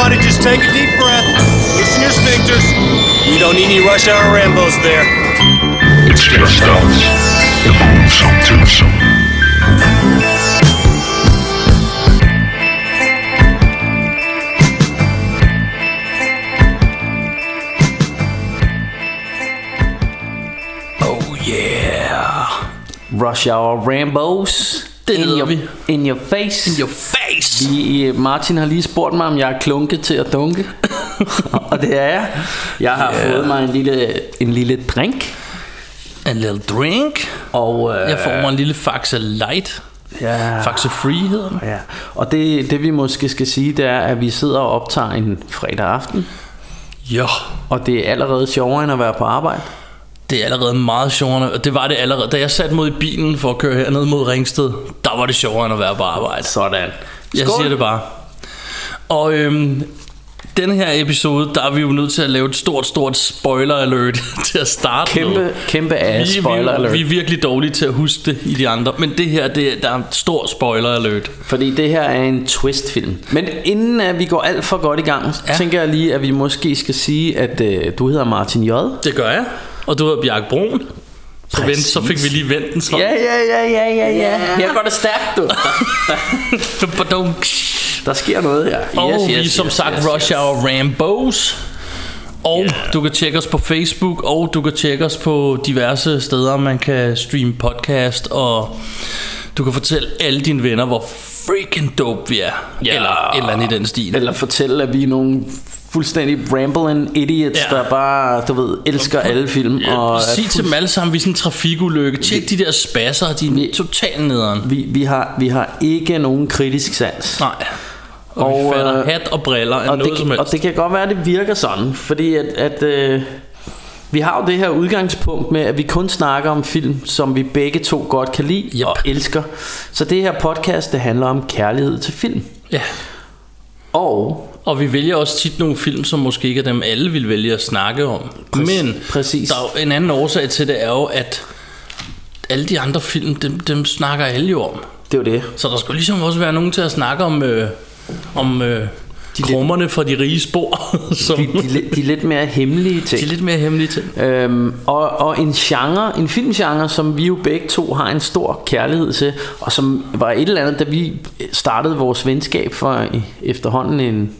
Everybody just take a deep breath. Loosen your sphincters. We don't need any rush hour Rambos there. It's just us. The Boomsome Twosome. Oh yeah. Rush Hour Rambos. In your. In your face. In your face. Vi, Martin har lige spurgt mig, om jeg er klunket til at dunke. og det er jeg. Jeg har Ja. fået mig en lille, en lille drink. En lille drink. Og, øh, Jeg får mig en lille Faxe Light. ja, Faxe Free hedder den. ja. Og det, det vi måske skal sige, det er, at vi sidder og optager en fredag aften. Ja. Og det er allerede sjovere end at være på arbejde. Det er allerede meget sjovere. Og det var det allerede. Da jeg satte mod i bilen for at køre herned mod Ringsted, der var det sjovere end at være på arbejde. Sådan. Jeg Skål. siger det bare. Og øhm, den her episode, der er vi jo nødt til at lave et stort, stort spoiler alert til at starte Kæmpe, med. kæmpe af vi, spoiler alert. vi er virkelig dårlige til at huske det i de andre. Men det her, det, der er en stor spoiler alert. Fordi det her er en twistfilm. Men inden at vi går alt for godt i gang. Ja. tænker jeg lige, at vi måske skal sige, at øh, du hedder Martin J. Det gør jeg. Og du hedder Bjarke Brun. Så, vent, så fik vi lige vendt den så. Ja, ja, ja, ja, ja, ja. Her går det stærkt, du. Der sker noget her. Og vi er som sagt Rush Hour Rambos. Og Ja. du kan tjekke os på Facebook, og du kan tjekke os på diverse steder, man kan streame podcast, og du kan fortælle alle dine venner, hvor freaking dope vi er. Ja. Eller et eller andet i den stil. Eller fortælle, at vi er nogle fuldstændig rambling idiots, Ja. der bare, du ved, elsker alle film. og er Sig til dem alle sammen, vi er sådan en trafikulykke. Tjek de der spasser, de er Vi- totalt nederen. vi, vi, har, vi har ikke nogen kritisk sans. Nej. Og, og vi Og, fatter øh, hat og briller og, noget det, som helst. og det kan godt være, at det virker sådan, fordi at, at øh, vi har jo det her udgangspunkt med, at vi kun snakker om film, som vi begge to godt kan lide Yep. og elsker. Så det her podcast, det handler om kærlighed til film. Ja. Og Og vi vælger også tit nogle film, som måske ikke er dem alle vil vælge at snakke om. Præcis- Men præcis. der er jo en anden årsag til det er jo, at alle de andre film, dem, dem snakker alle jo om. det er jo det. Så der skulle ligesom også være nogen til at snakke om, øh, om øh, krummerne fra de rige spor, som De, de, de, de lidt mere hemmelige ting. de er lidt mere hemmelige til. Øhm, og, og en genre, en filmgenre, som vi jo begge to har en stor kærlighed til, og som var et eller andet, da vi startede vores venskab for efterhånden en,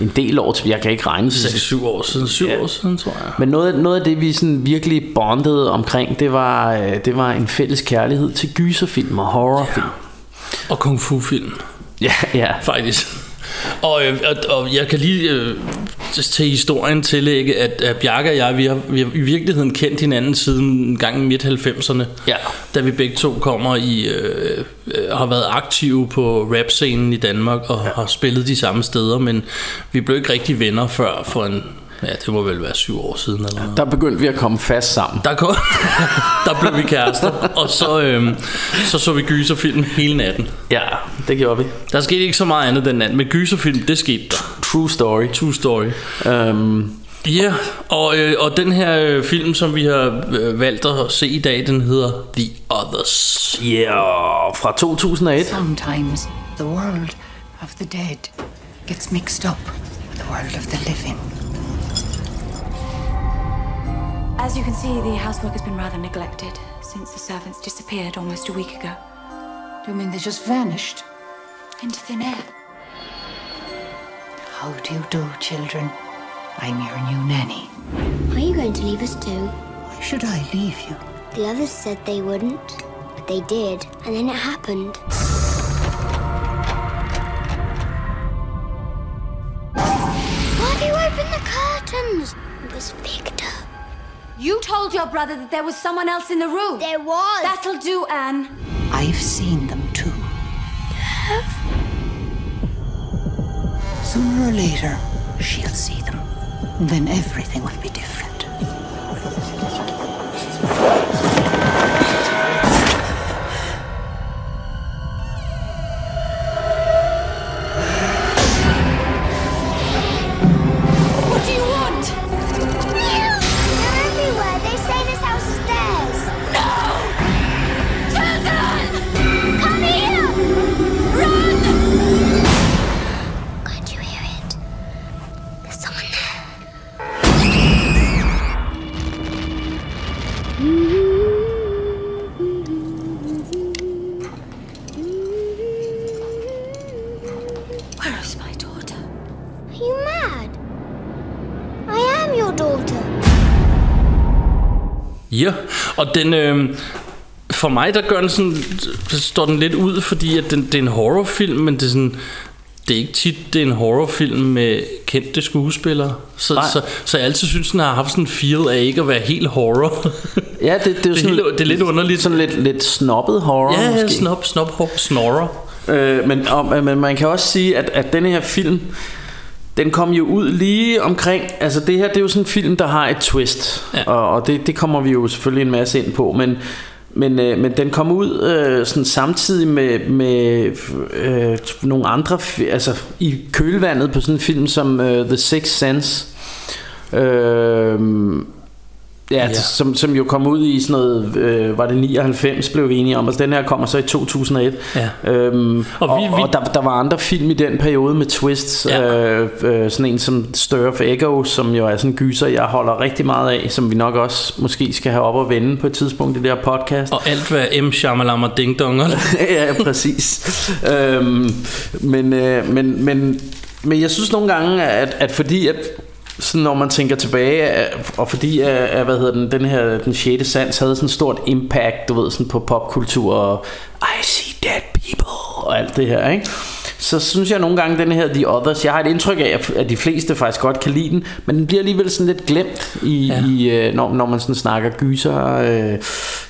en del år til, jeg kan ikke regne det. 6-7 år siden, 7 Ja. år siden, tror jeg. Men noget, noget af det, vi sådan virkelig bondede omkring, det var, øh, det var en fælles kærlighed til gyserfilm og horrorfilm. Og kung fu film. Ja, ja. faktisk. Og, øh, og, og jeg kan lige øh, til historien tillægge, at, at Bjarke og jeg, vi har, vi har i virkeligheden kendt hinanden siden en gang i midt-90'erne. Ja. Da vi begge to kommer i, øh, øh, har været aktive på rap-scenen i Danmark og ja. har spillet de samme steder, men vi blev ikke rigtig venner før for en, ja det må vel være syv år siden eller noget. Der begyndte vi at komme fast sammen. Der, kom, der blev vi kærester, og så, øh, så så vi gyserfilm hele natten. Ja, det gjorde vi. Der skete ikke så meget andet den nat, men gyserfilm, det skete der. True story. True story. Øhm, Ja, og, øh, og den her øh, film, som vi har øh, valgt at se i dag, den hedder The Others. Ja, yeah, fra 2001. Sometimes the world of the dead gets mixed up with the world of the living. As you can see, the housework has been rather neglected since the servants disappeared almost a week ago Do you mean they just vanished? into thin air. How do you do, children? I'm your new nanny. Are you going to leave us too? Why should I leave you? The others said they wouldn't, but they did, and then it happened. Why have you opened the curtains? It was Victor. You told your brother that there was someone else in the room. There was. That'll do, Anne. I've seen them too. Sooner or later, she'll see them. Then everything will be different. Og den... Øh, for mig, der gør den sådan, så står den lidt ud, fordi at den, det er en horrorfilm, men det er sådan, det er ikke tit, det er en horrorfilm med kendte skuespillere. Så, Nej. så, så jeg altid synes, den har haft sådan en feel af ikke at være helt horror. Ja, det, det, er, Det er sådan, helt- det er lidt underligt. Sådan lidt, lidt snobbet horror ja, ja, måske. snop, snop, hår, snorer. Øh, men, om, men man kan også sige, at, at denne her film, den kom jo ud lige omkring, altså det her, det er jo sådan en film, der har et twist, Ja. og, og det, det kommer vi jo selvfølgelig en masse ind på, men, men, øh, men den kom ud øh, sådan samtidig med, med øh, nogle andre, altså i kølvandet på sådan en film som øh, The Sixth Sense, øh, Ja, Ja. Som, som jo kom ud i sådan noget, øh, var det 99, blev vi enige om, og den her kommer så i 2001. Ja. Øhm, Og og vi- vi, og der, der var andre film i den periode med twists, Ja. øh, øh, sådan en som Stir of Echo, som jo er sådan en gyser, jeg holder rigtig meget af, som vi nok også måske skal have op og vende på et tidspunkt i det her podcast. Og alt hvad M. Shyamalama Ding Donger. ja, præcis. øhm, men, øh, men, men, men jeg synes nogle gange, at, at fordi at sådan når man tænker tilbage, og fordi hvad hedder den, den her den 6. sans havde sådan et stort impact, du ved, sådan på popkultur og I see dead people og alt det her, ikke? Så synes jeg nogle gange, den her The Others, jeg har et indtryk af, at- de fleste faktisk godt kan lide den, men den bliver alligevel sådan lidt glemt, i, Ja. ja. i, øh, når, når man sådan snakker gyser, øh,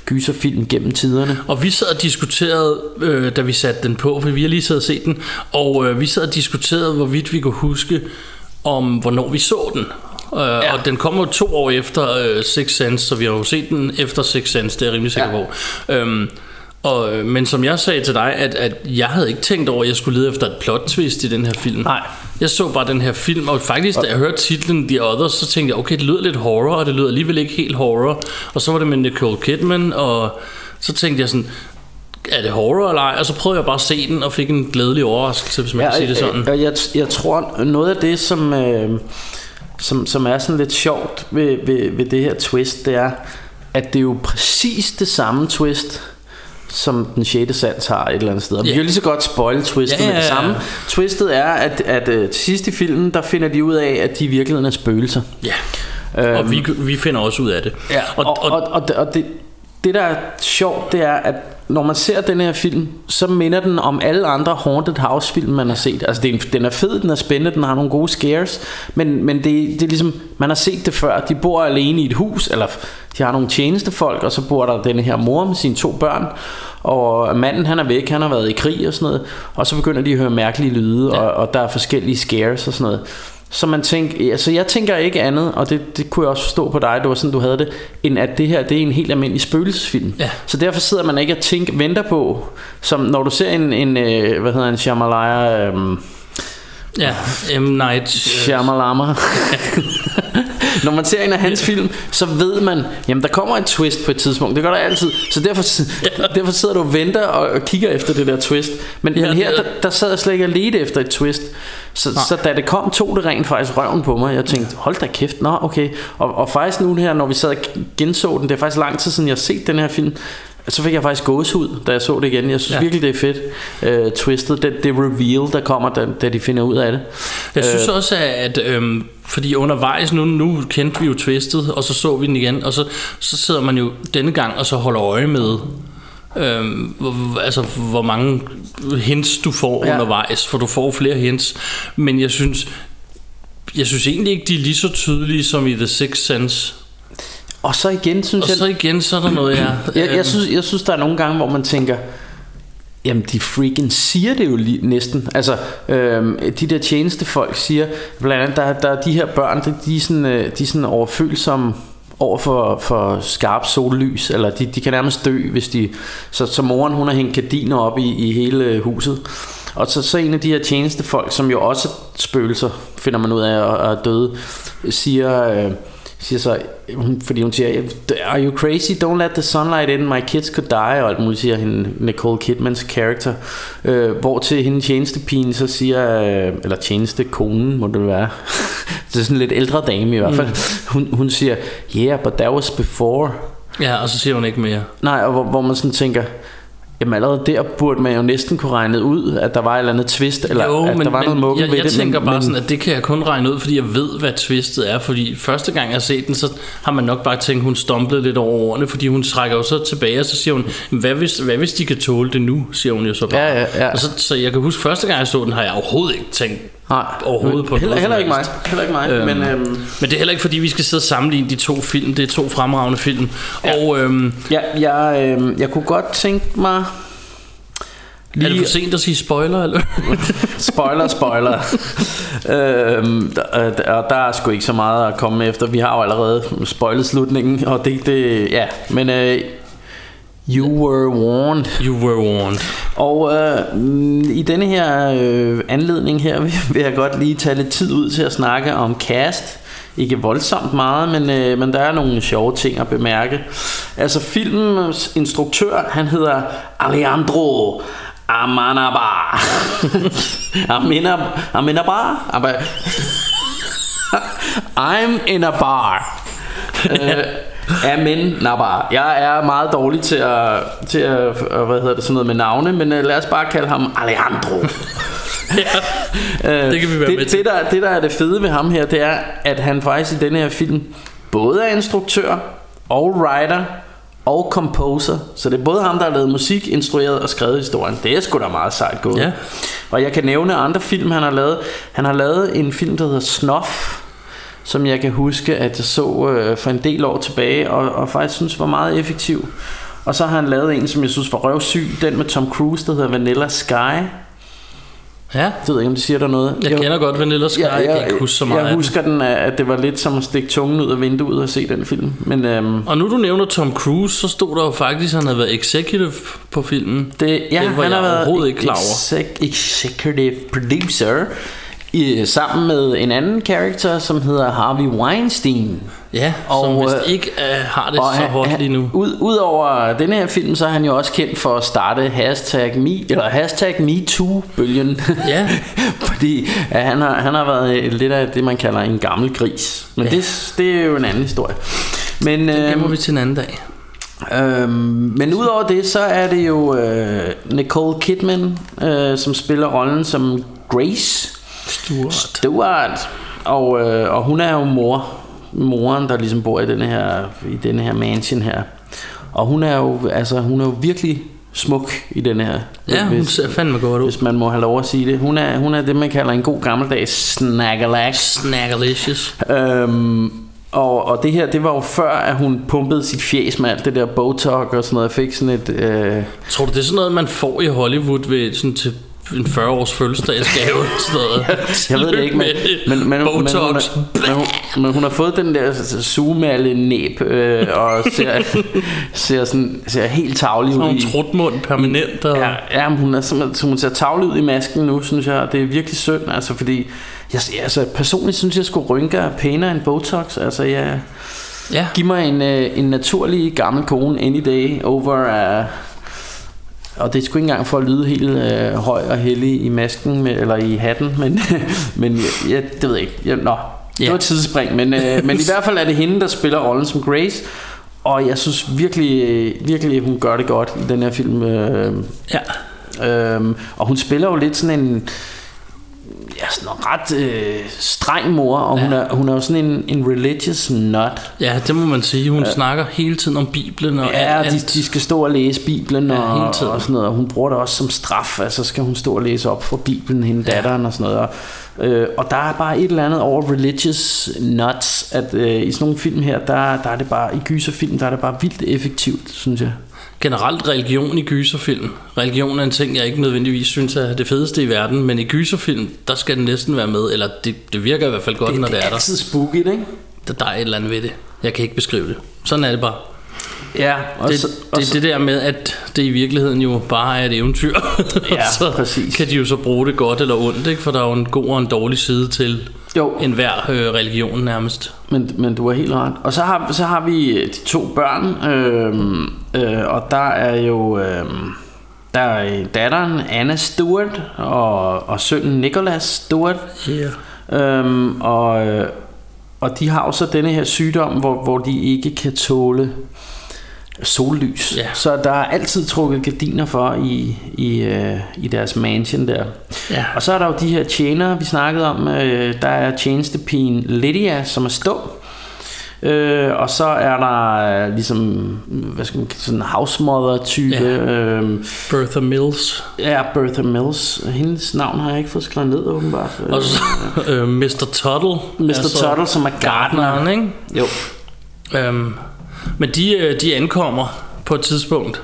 gyserfilm gennem tiderne. Og vi sad og diskuterede, øh, da vi satte den på, for vi har lige siddet og set den, og øh, vi sad og diskuterede, hvorvidt vi kunne huske, om hvornår vi så den. Øh, ja. Og den kommer jo to år efter øh, Six Sense, så vi har jo set den efter Six Sense, det er jeg rimelig sikker Ja. på. Øhm, og, øh, men som jeg sagde til dig, at, at jeg havde ikke tænkt over, at jeg skulle lede efter et plot twist i den her film. Nej. Jeg så bare den her film, og faktisk da jeg hørte titlen The Others, så tænkte jeg, okay, det lyder lidt horror, og det lyder alligevel ikke helt horror. Og så var det med Nicole Kidman, og så tænkte jeg sådan, er det horror eller ej? Og så prøvede jeg bare at se den, og fik en glædelig overraskelse, hvis man ja, kan sige det sådan. Og jeg, jeg tror, noget af det, som, øh, som, som er sådan lidt sjovt ved, ved, ved det her twist, det er, at det er jo præcis det samme twist, som den 6. sans har et eller andet sted. Og Vi Ja. kan jo lige så godt spoil twistet ja, med det samme. Twistet er, at, at uh, til sidst i filmen, der finder de ud af, at de i virkeligheden er spøgelser. Ja. Og vi, vi finder også ud af det. Ja, og, og, og, og, det- og det, det der er sjovt, det er, at når man ser den her film, så minder den om alle andre Haunted House film, man har set. Altså det er en, den er fed, den er spændende, den har nogle gode scares, men, men det, det er ligesom, man har set det før. De bor alene i et hus, eller de har nogle tjenestefolk, og så bor der denne her mor med sine to børn, og manden han er væk, han har været i krig og sådan noget, og så begynder de at høre mærkelige lyde, ja. og, og der er forskellige scares og sådan noget. Så man tænker, altså jeg tænker ikke andet, og det, det kunne jeg også forstå på dig, det var sådan du havde det, end at det her det er en helt almindelig spøgelsesfilm. Ja. Så derfor sidder man ikke og tænker, venter på, som når du ser en, en øh, hvad hedder en Shyamalan, øhm, Ja, M. Night. Shyamalama. Når man ser en af hans film, så ved man, jamen der kommer et twist på et tidspunkt. Det gør der altid. Så derfor, derfor sidder du og venter og, og kigger efter det der twist. Men, Ja, ja, men her, er- der, der sad jeg slet ikke og ledte efter et twist. Så, så da det kom, tog det rent faktisk røven på mig. Jeg tænkte, hold da kæft, nå okay. Og, og faktisk nu her, når vi sad og genså den, det er faktisk lang tid siden, jeg har set den her film. Så fik jeg faktisk gåsehud, da jeg så det igen. Jeg synes Ja. virkelig, det er fedt. Uh, twistet, det, det reveal, der kommer, da, da de finder ud af det. Jeg synes også, at øhm, fordi undervejs, nu, nu kendte vi jo twistet, og så så vi den igen, og så, så sidder man jo denne gang og så holder øje med, øhm, hvor, altså, hvor mange hints du får ja. Undervejs, for du får flere hints. Men jeg synes, jeg synes egentlig ikke, de er lige så tydelige som i The Sixth Sense. Og så igen, synes Og jeg... så igen, så er der noget, jeg... Jeg, øhm, jeg, synes, jeg synes, der er nogle gange, hvor man tænker, jamen de freaking siger det jo lige, næsten. Altså, øhm, de der tjenestefolk siger, blandt andet, der, der er de her børn, de, de, er, sådan, øh, de er sådan overfølsomme over for, for skarp sollys, eller de, de kan nærmest dø, hvis de... Så, så moren, hun har hængt gardiner op i, i hele øh, huset. Og så, så en af de her tjenestefolk, som jo også er spøgelser, finder man ud af, og er døde, siger... Øh, siger så, hun, fordi hun siger, are you crazy? Don't let the sunlight in, my kids could die, og alt muligt, siger hende, Nicole Kidmans character. Øh, hvor til hende tjenestepigen så siger, øh, eller tjenestekonen må det være, det er sådan en lidt ældre dame i hvert fald. Mm. Hun, hun siger, yeah, but that was before. Ja, og så siger hun ikke mere. Nej, og hvor, hvor man sådan tænker, jamen allerede der burde man jo næsten kunne regne ud, at der var et eller andet twist, eller jo, at men, der var men noget mukken jeg, ved jeg det. tænker men, bare men, sådan, at det kan jeg kun regne ud, fordi jeg ved, hvad twistet er. Fordi første gang jeg har set den, så har man nok bare tænkt, hun stomplede lidt over ordene, fordi hun trækker jo så tilbage, og så siger hun, hvad hvis, hvad hvis de kan tåle det nu, siger hun jo så bare. Ja, ja, ja. Og så, så jeg kan huske, første gang jeg så den, har jeg overhovedet ikke tænkt nej, overhovedet på heller, heller ikke mig. Heller ikke mig. Øhm, men, øhm, Men det er heller ikke, fordi vi skal sidde og sammenligne de to film. Det er to fremragende film. Ja. Og øhm, ja, jeg, øhm, jeg kunne godt tænke mig... er det for sent at sige spoiler, eller? Spoiler, spoiler. øhm, der, der- og der er sgu ikke så meget at komme efter. Vi har jo allerede spoilet slutningen, og det, det ja. Men øh, you were warned. you were warned. Og øh, i denne her øh, anledning her vil, vil jeg godt lige tage lidt tid ud til at snakke om cast. Ikke voldsomt meget, men, øh, men der er nogle sjove ting at bemærke. Altså filmens instruktør, han hedder Alejandro Amanabar. Amenab- Amenabar? Aber- I'm in a bar. Øh, Amen Nabar. Jeg er meget dårlig til at, til at øh, hvad hedder det, sådan noget med navne, men uh, lad os bare kalde ham Alejandro. Det kan vi være det, med til. det, der, det der er det fede ved ham her Det er at han faktisk i denne her film Både er instruktør Og writer Og composer Så det er både ham der har lavet musik Instrueret og skrevet historien Det er sgu da meget sejt gået Ja. Og jeg kan nævne andre film han har lavet Han har lavet en film der hedder Snuff Som jeg kan huske at jeg så øh, For en del år tilbage og, og faktisk synes var meget effektiv Og så har han lavet en som jeg synes var røvsyg Den med Tom Cruise der hedder Vanilla Sky Ja, Jeg ved ikke om det siger der noget jeg kender godt Vanilla Sky. Ja, jeg kan ikke huske så meget jeg husker den, at det var lidt som at stikke tungen ud af vinduet og se den film. Men øhm, Og nu du nævner Tom Cruise, så stod der jo faktisk, at han havde været executive på filmen. det, ja, Det var han jeg har været overhovedet ikke klar over. exec- executive producer i, sammen med en anden karakter, som hedder Harvey Weinstein. Ja, Og, som vist øh, ikke uh, har det så hårdt han- lige nu. Ud, Udover den her film, så er han jo også kendt for at starte hashtag, me, eller hashtag MeToo-bølgen. Ja. Fordi ja, han, har, han har været lidt af det, man kalder en gammel gris. Men ja. det, det er jo en anden historie. Men, Det gemmer øhm, vi til en anden dag. Øhm, men udover det, så er det jo øh, Nicole Kidman, øh, som spiller rollen som Grace Stuart. Stewart. Og, øh, og hun er jo mor, moren, der ligesom bor i denne her, i denne her mansion her. Og hun er jo, altså, hun er jo virkelig smuk i denne her. Ja, hun hvis, ser fandme godt ud. hvis man må have lov at sige det. Hun er, hun er det, man kalder en god gammeldags snaggerlag. Snaggerlicious. Øhm, og, og det her, det var jo før, at hun pumpede sit fjes med alt det der Botox og sådan noget. Jeg fik sådan et... Øh, Tror du, det er sådan noget, man får i Hollywood ved sådan til en 40 års fødselsdagsgave? sådan noget. jeg ved det ikke, men, men, men, men, hun, Botox. er, men, hun, men hun har fået den der sumalle næb øh, og ser, ser, sådan, ser helt tavlig Sådan ud nogle i... trutmund permanent. Og... Ja, ja hun, er, simpelthen- hun ser tavlig ud i masken nu, synes jeg. og Det er virkelig synd, altså, fordi... Jeg, altså, personligt synes jeg, skulle rynker er pænere end Botox. Altså, jeg, ja. Giv mig en, øh, en naturlig gammel kone any day over uh, og det er sgu ikke engang for at lyde helt øh, høj og hellig i masken med, eller i hatten, men, men ja, det ved jeg ikke. Ja, nå, det var et tidsspring, men, øh, men i hvert fald er det hende, der spiller rollen som Grace, og jeg synes virkelig, virkelig hun gør det godt i den her film. Øh, ja. Øhm, og hun spiller jo lidt sådan en ja, sådan en ret øh, streng mor, og ja. hun, er, hun er jo sådan en, en religious nut. Ja, det må man sige. Hun snakker hele tiden om Bibelen og Ja, alt. de, de skal stå og læse Bibelen Ja, og, hele tiden. og sådan noget, og hun bruger det også som straf, altså skal hun stå og læse op for Bibelen, hende datteren og sådan noget. Og, øh, og der er bare et eller andet over religious nuts, at øh, i sådan nogle film her, der, der er det bare, i gyserfilm, der er det bare vildt effektivt, synes jeg. Generelt religion i gyserfilm. Religion er en ting, jeg ikke nødvendigvis synes er det fedeste i verden, men i gyserfilm, der skal den næsten være med, eller det, det virker i hvert fald godt, Det, når det det er er der. altid spooky, ikke? Der, der er et eller andet ved det. Jeg kan ikke beskrive det. Sådan er det bare. Ja, og Det, det, så, det der med, at det i virkeligheden jo bare er et eventyr. Ja, så præcis. kan de jo så bruge det godt eller ondt, ikke? for der er jo en god og en dårlig side til Jo. enhver øh, religion nærmest. Men, men du har helt ret. Og så har, så har vi øh, de to børn, øhm, øh, og der er jo øhm, der er øh, datteren Anna Stewart og, og sønnen Nicholas Stewart. Yeah. Øhm, og, øh, og de har jo så denne her sygdom, hvor, hvor de ikke kan tåle sollys. Ja. Så der er altid trukket gardiner for i, i, øh, i deres mansion der. Ja. Og så er der jo de her tjenere, vi snakkede om. Øh, der er tjenestepigen Lydia, som er stå. Øh, og så er der øh, ligesom, hvad skal man sådan en housemother-type. Ja. Ja. Øh, Bertha Mills. ja, Bertha Mills. Hendes navn har jeg ikke fået skrevet ned, åbenbart. Og så øh, Mr. Tuttle. Mr. Tuttle, som er gardener. gartneren, ikke? Jo. Øhm, men de, øh, de ankommer på et tidspunkt,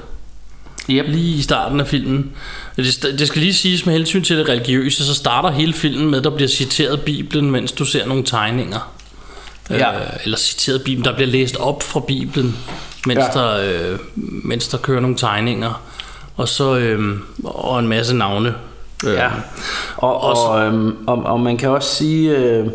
Yep. lige i starten af filmen. Det, det skal lige siges med hensyn til det religiøse, så starter hele filmen med, at der bliver citeret Bibelen, mens du ser nogle tegninger. Ja. Øh, eller citeret Bibelen, der bliver læst op fra Bibelen, mens, Ja. der, øh, mens der kører nogle tegninger. Og så øh, og en masse navne. Øh, Ja. Og, Også- og, øhm, og, og man kan også sige, øh,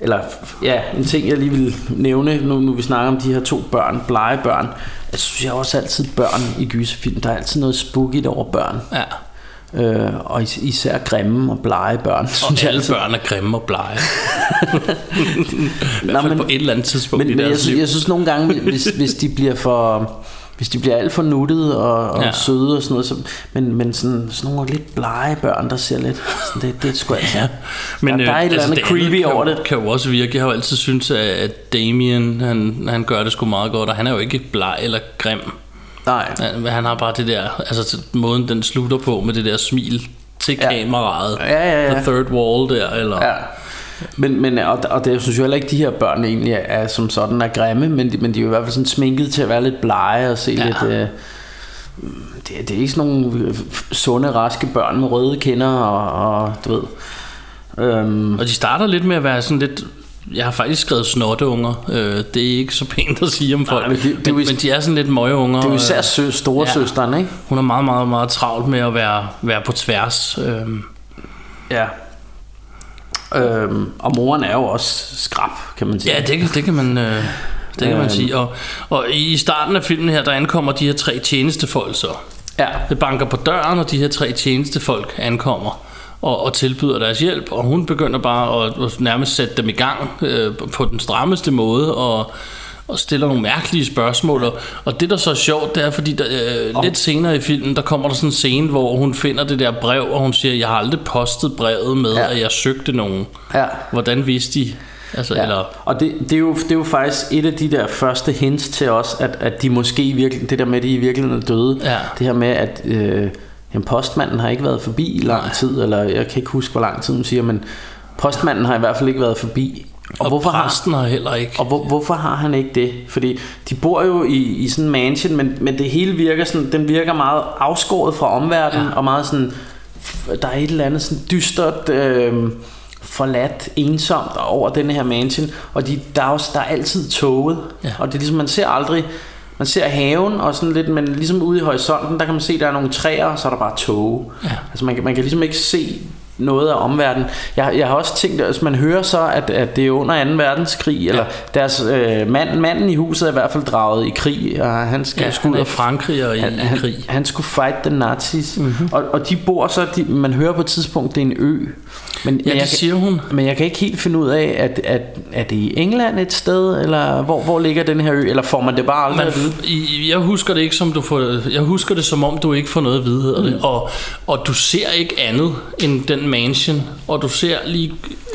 eller ja, en ting jeg lige vil nævne, nu, nu vi snakker om de her to børn, blege børn. Jeg synes jeg også altid børn i gyserfilm, der er altid noget spooky over børn. ja. Øh, og is- især grimme og blege børn, Og synes jeg alle altid. børn er grimme og blege. I Nå, hvert fald men- på et eller andet tidspunkt Men, i men jeg, deres liv. jeg synes nogle gange, hvis, hvis de bliver for... Hvis de bliver alt for nuttede og, og Ja. søde og sådan noget, så, men, men sådan, sådan nogle lidt blege børn, der ser lidt, sådan, det, det er sgu altså, ja. Men der, der er et eller andet det creepy over det. kan jo også virke. Jeg har jo altid syntes, at- Damien, han, han gør det sgu meget godt, og han er jo ikke bleg eller grim. Nej, Han, han har bare det der, altså måden den slutter på med det der smil til Ja. kameraet. Ja, ja, ja. The third wall der, eller... Ja. Men, men og, og det, jeg synes jo heller ikke, de her børn egentlig er, er som sådan er grimme, men de, men de er jo i hvert fald sådan sminket til at være lidt blege og se Ja. lidt... Øh, det, det er ikke sådan nogle øh, sunde, raske børn med røde kinder og, og du ved... Øhm, Og de starter lidt med at være sådan lidt... Jeg har faktisk skrevet snotteunger. Øh, det er ikke så pænt at sige om folk. men det- det er men, is- men de er sådan lidt møgeunger. det er jo øh, især sø, store ja. søsteren, ikke? Hun er meget, meget, meget travlt med at være, være på tværs. Øhm, Ja. Øhm, og moren er jo også skrab, kan man sige. Ja, det, kan- det kan man, øh, det kan man Øhm. sige. Og, og i starten af filmen her, der ankommer de her tre tjenestefolk så. Ja. Det banker på døren, og de her tre tjenestefolk ankommer og, og tilbyder deres hjælp. Og hun begynder bare at, at nærmest sætte dem i gang øh, på den strammeste måde, og, og stiller nogle mærkelige spørgsmål. Og, og det, der så er sjovt, det er, fordi der, øh, lidt senere i filmen, der kommer der sådan en scene, hvor hun finder det der brev, og hun siger, jeg har aldrig postet brevet med, ja. At jeg søgte nogen. Ja. Hvordan vidste de? Altså, ja. Eller, Og det, det, er jo, det er jo faktisk et af de der første hints til os, at, at de måske virkelig, det der med, at de i virkeligheden er døde, Ja. det her med, at øh, jamen, postmanden har ikke været forbi i lang tid, eller jeg kan ikke huske, hvor lang tid hun siger, men postmanden har i hvert fald ikke været forbi. Og, og hvorfor præsten har heller ikke. og hvor, hvorfor har han ikke det? Fordi de bor jo i, i sådan en mansion, men, men det hele virker sådan, den virker meget afskåret fra omverdenen, Ja. og meget sådan, der er et eller andet sådan dystert, øh, forladt, ensomt over den her mansion, og de, der, er også, der er altid toget, Ja. og det er ligesom, man ser aldrig, man ser haven og sådan lidt, men ligesom ude i horisonten, der kan man se, der er nogle træer, og så er der bare tog. Ja. Altså man, man kan ligesom ikke se noget af omverdenen. Jeg, jeg har også tænkt, at altså man hører så, at, at det er under 2. verdenskrig, ja. eller deres øh, mand, manden i huset er i hvert fald draget i krig, og han skal Ja, skulle han ud og Frankrig og i, han, i han, krig. han skulle fight the Nazis mm-hmm. og, og de bor så de, Man hører på et tidspunkt Det er en ø men, men, Ja, jeg det siger hun. kan, men jeg kan ikke helt finde ud af at, at, Er det i England et sted Eller hvor, hvor ligger den her ø? Eller får man det bare aldrig Man, at vide? jeg husker det ikke som du får Jeg husker det som om du ikke får noget at vide hedder det. Og, og du ser ikke andet end den mansion Og du ser lige,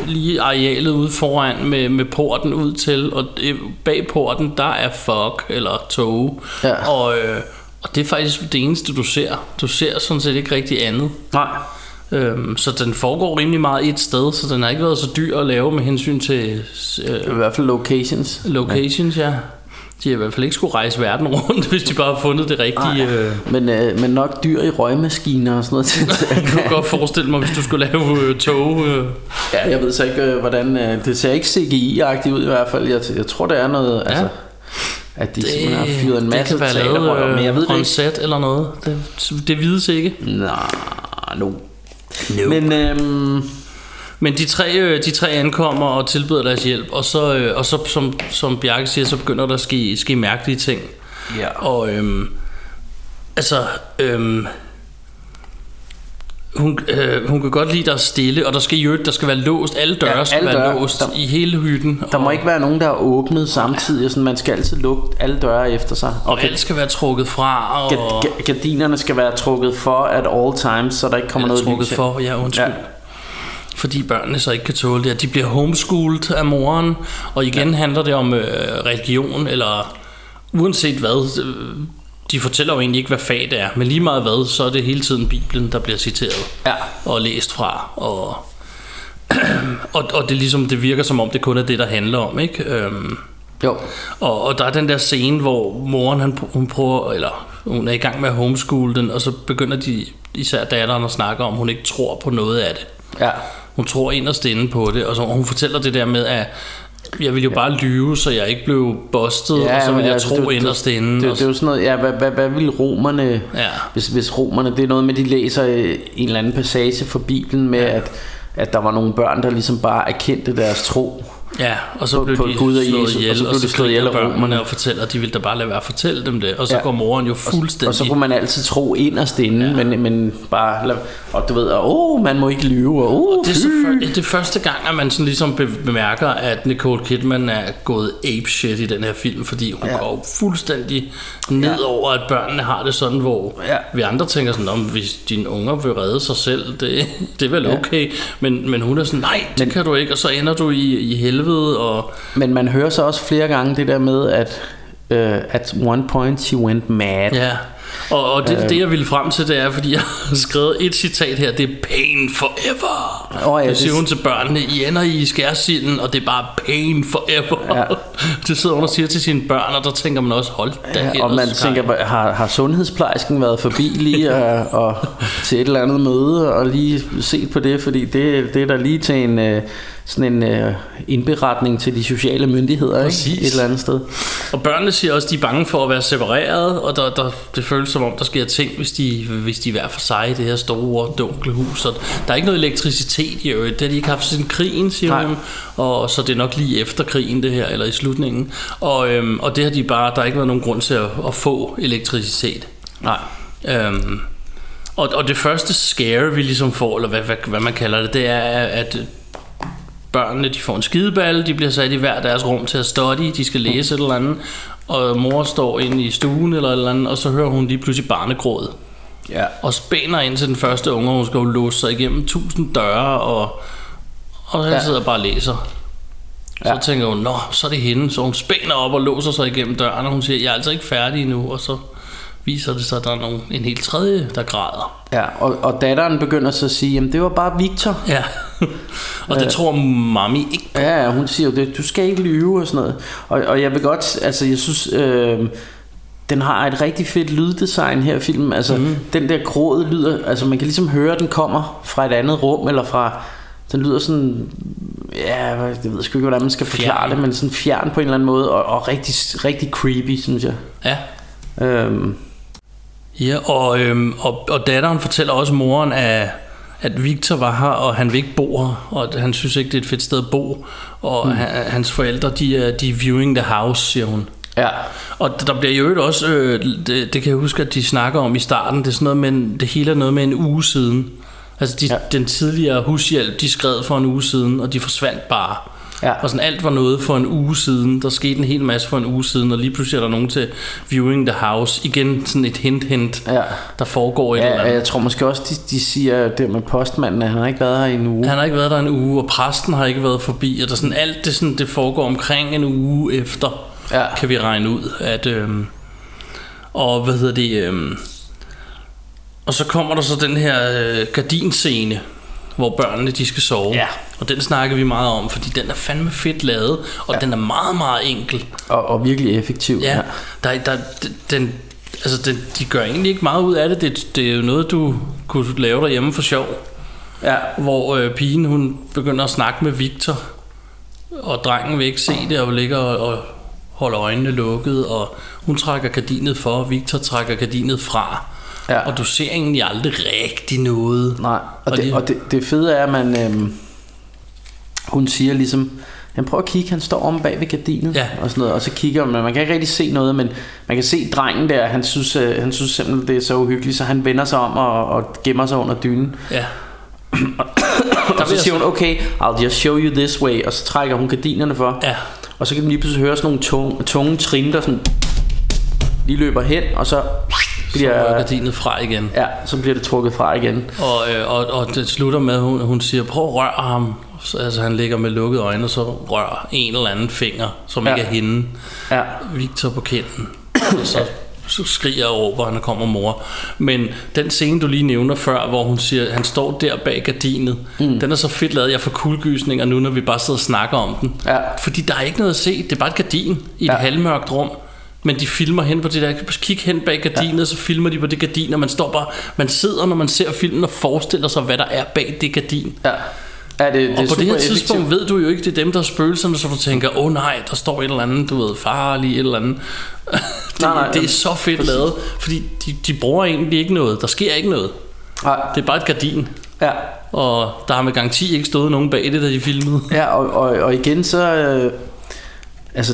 lige arealet ude foran med, med porten ud til Og bag porten der er fog Eller tog. Ja. og, øh, og det er faktisk det eneste du ser. Du ser sådan set ikke rigtig andet. Nej Øhm, så den foregår rimelig meget et sted, så den har ikke været så dyr at lave med hensyn til øh, I hvert fald locations locations, ja. De har i hvert fald ikke skulle rejse verden rundt, hvis de bare har fundet det rigtige. Øh. men, øh, men nok dyr i røgmaskiner og sådan noget Jeg kunne godt forestille mig, hvis du skulle lave øh, tog. Øh. Ja, jeg ved så ikke, øh, hvordan... øh, Det ser ikke CGI-agtigt ud i hvert fald. Jeg, jeg tror, det er noget... Ja. Altså, at de simpelthen har fyret en masse det kan være men jeg ved øh, det on ikke. set eller noget. Det, det vides ikke. Nej, no. No. Men øhm, Men de tre, øh, de tre ankommer og tilbyder deres hjælp, og så, øh, og så som, som Bjarke siger, så begynder der at ske, ske mærkelige ting. ja. Og øhm, altså, øhm, hun, øh, hun kan godt lide, der er stille, og der skal jo der skal være låst. Alle døre Ja, skal alle være døre. låst Der- i hele hytten. Der må og, ikke være nogen, der er åbnet samtidig. Sådan, man skal altid lukke alle døre efter sig. og alt skal være trukket fra, og Ga- ga- Gardinerne skal være trukket for at all times, så der ikke kommer noget trukket lys for, ja undskyld. Ja. Fordi børnene så ikke kan tåle det. De bliver homeschooled af moren, og igen ja. handler det om øh, religion, eller uanset hvad, øh, de fortæller jo egentlig ikke, hvad fag det er, men lige meget hvad, så er det hele tiden Bibelen, der bliver citeret Ja. og læst fra, og, og, og det, ligesom, det virker som om, det kun er det, der handler om, ikke? Øhm, Jo. og, og der er den der scene, hvor moren han, hun prøver, eller hun er i gang med at homeschool den, og så begynder de, især datteren at snakke om, at hun ikke tror på noget af det. Ja. Hun tror inderst inde på det, og så hun fortæller det der med, at jeg vil jo bare lyve, så jeg ikke blev bustet, ja, og så vil jeg altså, tro det- inderst det, inde. det, og det, er jo sådan noget, ja, hvad, hvad, hvad vil romerne, Ja. hvis, hvis romerne, det er noget med, de læser øh, en eller anden passage fra Bibelen med, at, at der var nogle børn, der ligesom bare erkendte deres tro. Ja, og så på- blev på de Gud og slået Jesus, og ihjel, så og blev så, de slået ihjel af romerne. og fortæller, at de vil da bare lade være at fortælle dem det. Og så Ja. går moren jo fuldstændig... Og så kunne man altid tro inderst inde, ja. men, men bare, og du ved, åh, oh, man må ikke lyve, og oh, Det er, så det er første gang, at man sådan ligesom be- bemærker, at Nicole Kidman er gået ape shit i den her film, fordi hun Ja. går fuldstændig ned Ja. over, at børnene har det sådan, hvor Ja. vi andre tænker sådan, om hvis dine unger vil redde sig selv, det, det er vel Ja. okay. Men, men hun er sådan, nej, det men, kan du ikke, og så ender du i, i helvede, og Men man hører så også flere gange det der med, at uh, at one point she went mad. ja. Og, og det, Øh. det, jeg ville frem til, det er, fordi jeg har skrevet et citat her, det er pain forever. Åh, ja, det siger det- hun til børnene, I ender i skærsilden, og det er bare pain forever. Ja. det sidder hun og siger til sine børn, og der tænker man også, hold da Ja, og man tænker, har, har sundhedsplejersken været forbi lige og, og til et eller andet møde og lige set på det, fordi det, det er der lige til en øh, sådan en øh, indberetning til de sociale myndigheder, ikke? Et eller andet sted. Og børnene siger også, at de er bange for at være separeret, og der, der, det føles som om, der sker ting, hvis de, hvis de er hver for sig i det her store, dunkle hus. Og der er ikke noget elektricitet i øvrigt. Det har de ikke haft siden krigen, siger Nej. hun. Og så det er nok lige efter krigen, det her, eller i slutningen. Og, øhm, og det har de bare, der har ikke været nogen grund til at, at få elektricitet. Nej. Øhm, og, og det første scare, vi ligesom får, eller hvad, hvad, hvad man kalder det, det er, at børnene de får en skideballe, de bliver sat i hver deres rum til at study, de skal læse et eller andet, og mor står inde i stuen eller et eller andet, og så hører hun lige pludselig barnegråd, Ja. og spænder ind til den første unge, og hun skal jo låse sig igennem tusind døre, og, og han Ja. sidder bare og læser. Så ja. tænker hun, nå, så er det hende, så hun spænder op og låser sig igennem døren, og hun siger, jeg er altså ikke færdig endnu, og så viser det sig, at der er nogen, en helt tredje, der græder. Ja, og, og datteren begynder så at sige, jamen det var bare Victor. Ja, og det tror mami ikke. Ja, ja, hun siger jo det, du skal ikke lyve og sådan noget. Og, og jeg vil godt, altså jeg synes, øh, den har et rigtig fedt lyddesign her film. Altså mm. den der gråd lyder, altså man kan ligesom høre, at den kommer fra et andet rum, eller fra, den lyder sådan, ja, jeg ved sgu ikke, hvordan man skal forklare Fjern. det, men sådan fjern på en eller anden måde, og, og rigtig, rigtig creepy, synes jeg. Ja. Øhm, Ja, og, øhm, og, og datteren fortæller også moren, at, at Victor var her, og han vil ikke bo her, og han synes ikke, det er et fedt sted at bo. Og mm. han, hans forældre, de er, de er viewing the house, siger hun. ja, Og der bliver jo også, øh, det, det kan jeg huske, at de snakker om i starten, det er sådan noget med, det hele er noget med en uge siden. Altså de, ja. den tidligere hushjælp, de skred for en uge siden, og de forsvandt bare. Ja. Og sådan alt var noget for en uge siden. Der skete en hel masse for en uge siden, og lige pludselig er der nogen til Viewing the House. Igen sådan et hint-hint, Ja. der foregår et ja, eller andet. jeg tror måske også, de, de siger det med postmanden, at han har ikke været her i en uge. Han har ikke været der en uge, og præsten har ikke været forbi, og der er sådan, alt det, sådan, det foregår omkring en uge efter, Ja. kan vi regne ud. At, øhm, og hvad hedder det? Øhm, og så kommer der så den her øh, gardinscene, hvor børnene de skal sove. Ja. Og den snakker vi meget om, fordi den er fandme fedt lavet, og ja. den er meget, meget enkel. Og, og virkelig effektiv. Ja, der, der, den, altså den, de gør egentlig ikke meget ud af det. det. Det er jo noget, du kunne lave derhjemme for sjov. ja. Hvor øh, pigen hun begynder at snakke med Victor, og drengen vil ikke se det, og ligger og, og holder øjnene lukket, og hun trækker gardinet for, og Victor trækker gardinet fra. Ja. Og du ser egentlig aldrig rigtig noget. Nej, og, Og det, det- og det, det fede er, at man, øhm, hun siger ligesom, han prøver at kigge, han står om bag ved gardinet Ja. og sådan noget, og så kigger man, man kan ikke rigtig se noget, men man kan se drengen der, han synes, øh, han synes simpelthen, det er så uhyggeligt, så han vender sig om og, og gemmer sig under dynen. Ja. Og så siger hun, okay, I'll just show you this way, og så trækker hun gardinerne for. Ja. Og så kan man lige pludselig høre sådan nogle tunge, tunge trin, der sådan lige løber hen, og så Så bliver, rører gardinet fra igen. ja, så bliver det trukket fra igen. Og, øh, og, og det slutter med, at hun, hun siger, prøv at røre ham. Så, altså han ligger med lukkede øjne, og så rører en eller anden finger, som Ja. ikke er hende, Ja, Victor på kinden. Og så, så skriger og råber, han kommer mor. Men den scene, du lige nævner før, hvor hun siger, han står der bag gardinet, mm. den er så fedt lavet, jeg får kuldegysninger nu, når vi bare sidder og snakker om den. Ja. Fordi der er ikke noget at se, det er bare et gardin i et Ja. halvmørkt rum. Men de filmer hen på det der, kig hen bag gardinet, ja. så filmer de på det gardin, og man står bare, man sidder, når man ser filmen, og forestiller sig, hvad der er bag det gardin. ja. Ja det, det Og på det her effektivt. tidspunkt ved du jo ikke, det er dem, der er spøgelserne, så du tænker, åh oh, nej, der står et eller andet, du ved, farlig et eller andet. det, Nej, nej, det er så fedt præcis. lavet, fordi de, de bruger egentlig ikke noget. Der sker ikke noget. Nej, Det er bare et gardin. ja. Og der har med garanti ikke stået nogen bag det, da de filmede. Ja, og, og, og igen så... Øh, altså,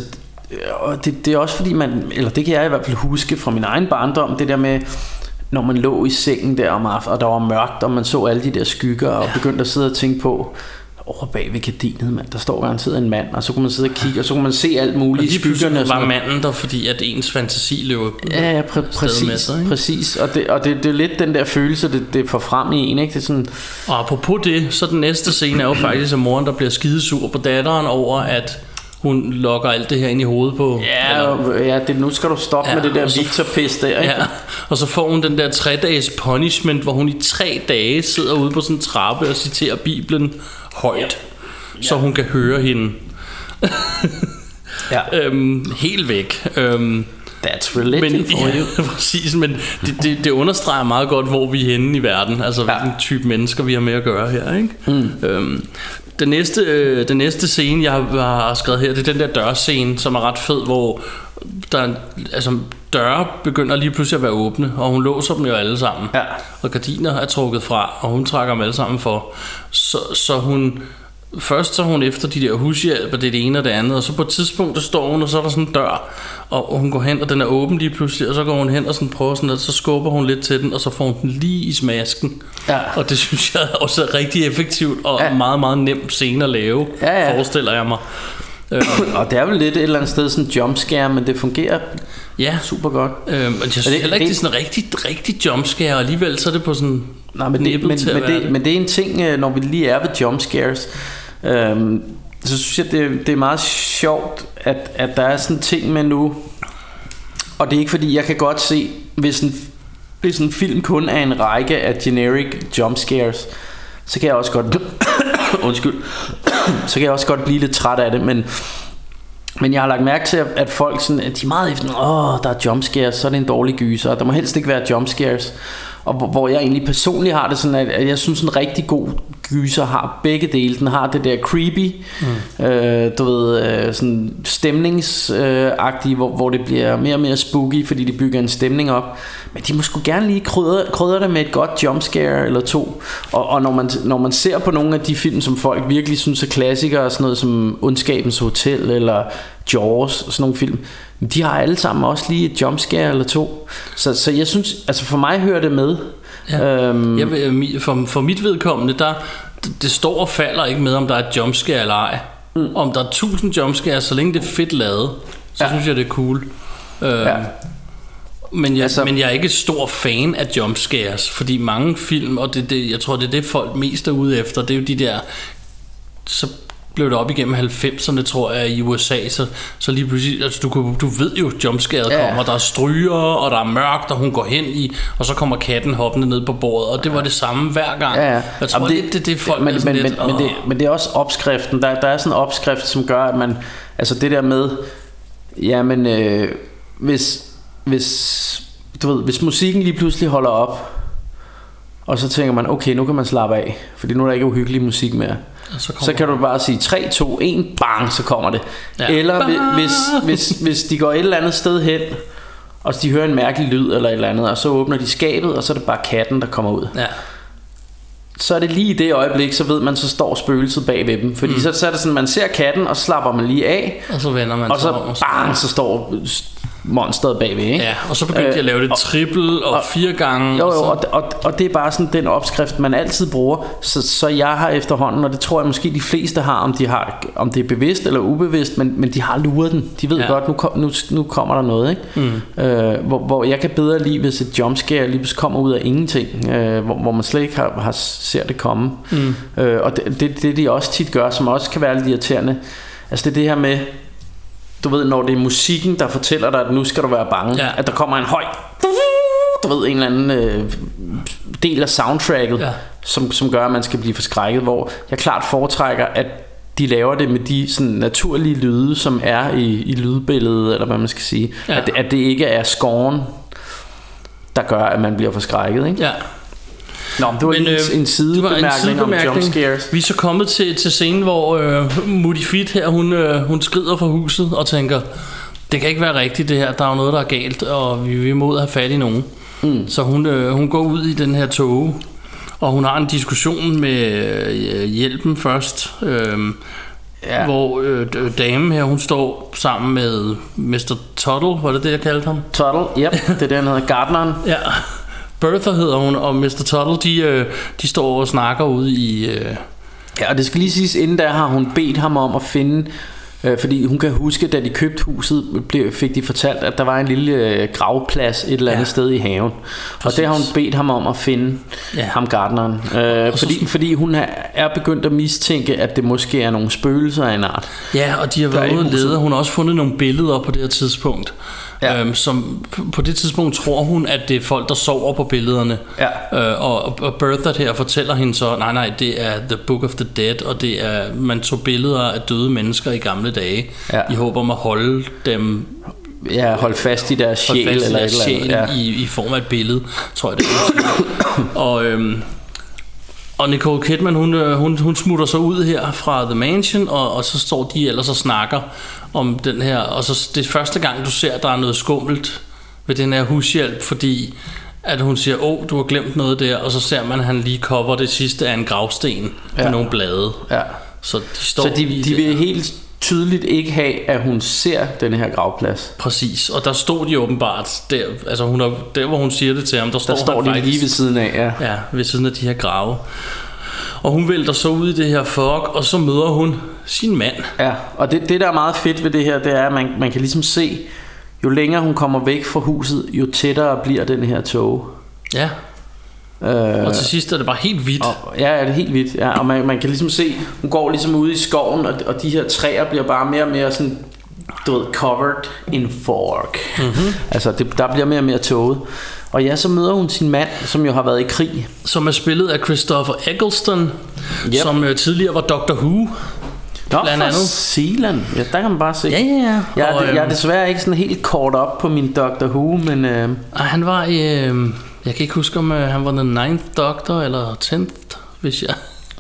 øh, og det, det er også fordi man... Eller det kan jeg i hvert fald huske fra min egen barndom, det der med... Når man lå i sengen der om aftenen, og der var mørkt, og man så alle de der skygger, og begyndte at sidde og tænke på, over bag ved gardinet, mand, der står garanteret en mand, og så kunne man sidde og kigge, og så kunne man se alt muligt i skyggerne. og var manden der, fordi at ens fantasi løber Ja, ja, præ- afsted med præcis, sig, ikke? præcis. Og, det, og det, det er lidt den der følelse, det, det får frem i en, ikke? Det er sådan, Og apropos det, så den næste scene er jo faktisk, at moren, der bliver skidesur på datteren over, at hun lokker alt det her ind i hovedet på. ja, eller- ja det, nu skal du stoppe Ja, med det der Victor-pis der, ikke? Ja, og så får hun den der tre dages punishment, hvor hun i tre dage sidder ude på sådan en trappe og citerer Bibelen højt, så hun kan høre hende ja. øhm, helt væk. Øhm, That's religion men, for you. ja, præcis, men det, det, det understreger meget godt, hvor vi er henne i verden, altså ja. hvilken type mennesker vi har med at gøre her. Ikke? Mm. Øhm, den, næste, øh, den næste scene, jeg har, har skrevet her, det er den der dørscene, som er ret fed, hvor der, er- altså, døre begynder lige pludselig at være åbne, og hun låser dem jo alle sammen. Ja. Og gardiner er trukket fra, og hun trækker dem alle sammen for. Så, så hun... Først så hun efter de der hushjælp, og det er det ene og det andet, og så på et tidspunkt, der står hun, og så er der sådan en dør, og hun går hen, og den er åben lige pludselig, og så går hun hen og sådan prøver sådan, og så skubber hun lidt til den, og så får hun den lige i smasken. Ja. Og det synes jeg også er rigtig effektivt, og Ja. meget, meget nemt scene at lave, Ja, ja. forestiller jeg mig. Og det er vel lidt et eller andet sted sådan en jumpscare, men det fungerer Ja, super godt. øhm, og jeg synes det- heller ikke, det, det- det er sådan en rigtig, rigtig jumpscare, og alligevel så er det på sådan Nej, men det, men, men, være det, men det er en ting, øh, når vi lige er ved jumpscares, øhm, så synes jeg, det, det er meget sjovt, at, at der er sådan en ting med nu, og det er ikke fordi, jeg kan godt se, hvis en, hvis en film kun er en række af generic jumpscares, så kan jeg også godt, undskyld, så kan jeg også godt blive lidt træt af det, men men jeg har lagt mærke til, at- folk sådan, at de er meget efter, åh, der er jumpscares, så er det en dårlig gyser, der må helst ikke være jumpscares. Og hvor- jeg egentlig personligt har det sådan, at jeg synes en rigtig god gyser har begge dele. Den har det der creepy, mm. øh, du ved, øh, sådan stemningsagtige, hvor, hvor det bliver mere og mere spooky, fordi de bygger en stemning op. Men de må sgu gerne lige krydre, krydre det med et godt jumpscare eller to. Og, og når, man, når man ser på nogle af de film, som folk virkelig synes er klassikere, sådan noget som Ondskabens Hotel eller Jaws og sådan nogle film, de har alle sammen også lige et jumpscare eller to. Så, så jeg synes, altså for mig hører det med. Ja. Øhm, Jeg for, for mit vedkommende, der, det, står og falder ikke med, om der er et jumpscare eller ej. Mm. Om der er 1000 jumpscares, så længe det er fedt lavet, så Ja. synes jeg, det er cool. Øh, Ja. men, jeg, altså, men jeg er ikke stor fan af jumpscares, fordi mange film, og det, det, jeg tror, det er det, folk mest er ude efter, det er jo de der... Så blev det op igennem 90'erne, tror jeg, i USA, så, så lige pludselig, altså du, kunne- du ved jo, jumpscaret Ja. ja. kommer, der er stryger, og der er mørkt, og hun går hen i, og så kommer katten hoppende ned på bordet, og det var det samme hver gang. Ja, ja. Jeg tror, Jamen, det, det, det, folk men, er men, lidt, men, men, det, men det er også opskriften. Der, der er sådan en opskrift, som gør, at man... Altså det der med... Jamen, øh, hvis, hvis, du ved, hvis musikken lige pludselig holder op, og så tænker man, okay, nu kan man slappe af, fordi nu er der ikke uhyggelig musik mere. Og så Så kan du bare sige 3, 2, 1, bang, så kommer det. Ja. Eller hvi- hvis, hvis, hvis de går et eller andet sted hen, og de hører en mærkelig lyd eller et eller andet, og så åbner de skabet, og så er det bare katten, der kommer ud. Ja. så er det lige i det øjeblik, så ved man, så står spøgelset bag ved dem. Fordi mm. så, så er det sådan, man ser katten, og så slapper man lige af, Og så vender man og så sig om. bang, så står monsteret bagved, ikke? Ja, og så begyndte de at lave det trippel og, og- fire gange. Jo, og jo, så, og, og, og det er bare sådan den opskrift, man altid bruger. Så, så jeg har efterhånden, og det tror jeg måske de fleste har, om, de har, om det er bevidst eller ubevidst, men, men de har luret den. De ved ja. godt, nu, kom, nu, nu kommer der noget. Ikke? Mm. Øh, hvor, hvor jeg kan bedre lide, hvis et jumpscare lige pludselig kommer ud af ingenting, øh, hvor, hvor man slet ikke har, har ser det komme. Mm. Øh, og det, det, det de også tit gør, som også kan være lidt irriterende, altså det er det her med, du ved, når det er musikken, der fortæller dig, at nu skal du være bange, Ja. at der kommer en høj, du ved, en eller anden øh, del af soundtracket, Ja. som, som gør, at man skal blive forskrækket, hvor jeg klart foretrækker, at de laver det med de sådan naturlige lyde, som er i, i lydbilledet, eller hvad man skal sige. Ja. At, det, at det ikke er scoren, der gør, at man bliver forskrækket. Ikke? ja. Nå, men det var Men, øh, lige en, var en sidebemærkning om jumpscares. Vi er så kommet til, til scenen, hvor øh, Moody Fit her, hun, øh, hun skrider fra huset og tænker, det kan ikke være rigtigt det her, der er jo noget, der er galt, og vi, vi må ud og have fat i nogen. Mm. Så hun, øh, hun går ud i den her tog, og hun har en diskussion med øh, hjælpen først, øh, ja. Hvor øh, damen her, hun står sammen med Mr. Tuttle, var det det, jeg kaldte ham? Tuttle, yep, det er det, han hedder, Gardneren. Ja. Bertha hedder hun, og Mr. Tuttle, de, øh, de står og snakker ude i... Øh, Ja, og det skal lige siges, inden da har hun bedt ham om at finde, øh, fordi hun kan huske, da de købte huset, blev, fik de fortalt, at der var en lille øh, gravplads et eller andet Ja. sted i haven. Præcis. Og det har hun bedt ham om at finde, Ja. ham gardneren. Øh, så- fordi, fordi hun er, begyndt at mistænke, at det måske er nogle spøgelser af en art. Ja, og de har Der været ude og lede. Hun har også fundet nogle billeder på det her tidspunkt. Ja. Øhm, som på det tidspunkt tror hun, at det er folk, der sover på billederne. Ja. Øh, og, og Bertha her fortæller hende så, nej nej, det er The Book of the Dead, og det er, man tog billeder af døde mennesker i gamle dage, Ja. i håb om at holde dem Ja, hold fast i deres holde sjæl fast i eller et deres eller andet. Ja. i, i form af et billede, tror jeg det er. og, øhm, og Nicole Kidman, hun, øh, hun, hun smutter så ud her fra The Mansion, og, og så står de ellers og snakker om den her, og så det er første gang, du ser, at der er noget skummelt ved den her hushjælp, fordi at hun siger, åh, du har glemt noget der, og så ser man, at han lige cover det sidste af en gravsten med Ja. nogle blade. Ja. Så de står Så de, de vil helt tydeligt ikke have, at hun ser den her gravplads. Præcis, og der stod de åbenbart der, altså hun er, der hvor hun siger det til ham, der står, Der står han de lige ved siden af, ja. Ja, ved siden af de her grave. Og hun vælter så ud i det her fog, og så møder hun sin mand. Ja, og det, det der er meget fedt ved det her, det er, at man, man kan ligesom se, jo længere hun kommer væk fra huset, jo tættere bliver den her tog. Ja, Øh, og til sidst er det bare helt hvidt. og, ja, ja, det er helt vildt. Ja, og man, man kan ligesom se, hun går ligesom ude i skoven, og, og de her træer bliver bare mere og mere sådan, du ved, covered in fog. Mm-hmm. Altså, det, der bliver mere og mere tåget. Og ja, så møder hun sin mand, som jo har været i krig. Som er spillet af Christopher Eccleston, yep. Yep. som øh, tidligere var Doctor Who. Nå, Blandt andet. Zealand. Ja, der kan man bare se. Ja, ja, ja. Jeg, Og, er, jeg er øhm, desværre ikke sådan helt kort op på min Doctor Who, men... Øh, han var i... Øh, jeg kan ikke huske, om øh, han var den 9th Doctor eller 10th, hvis jeg...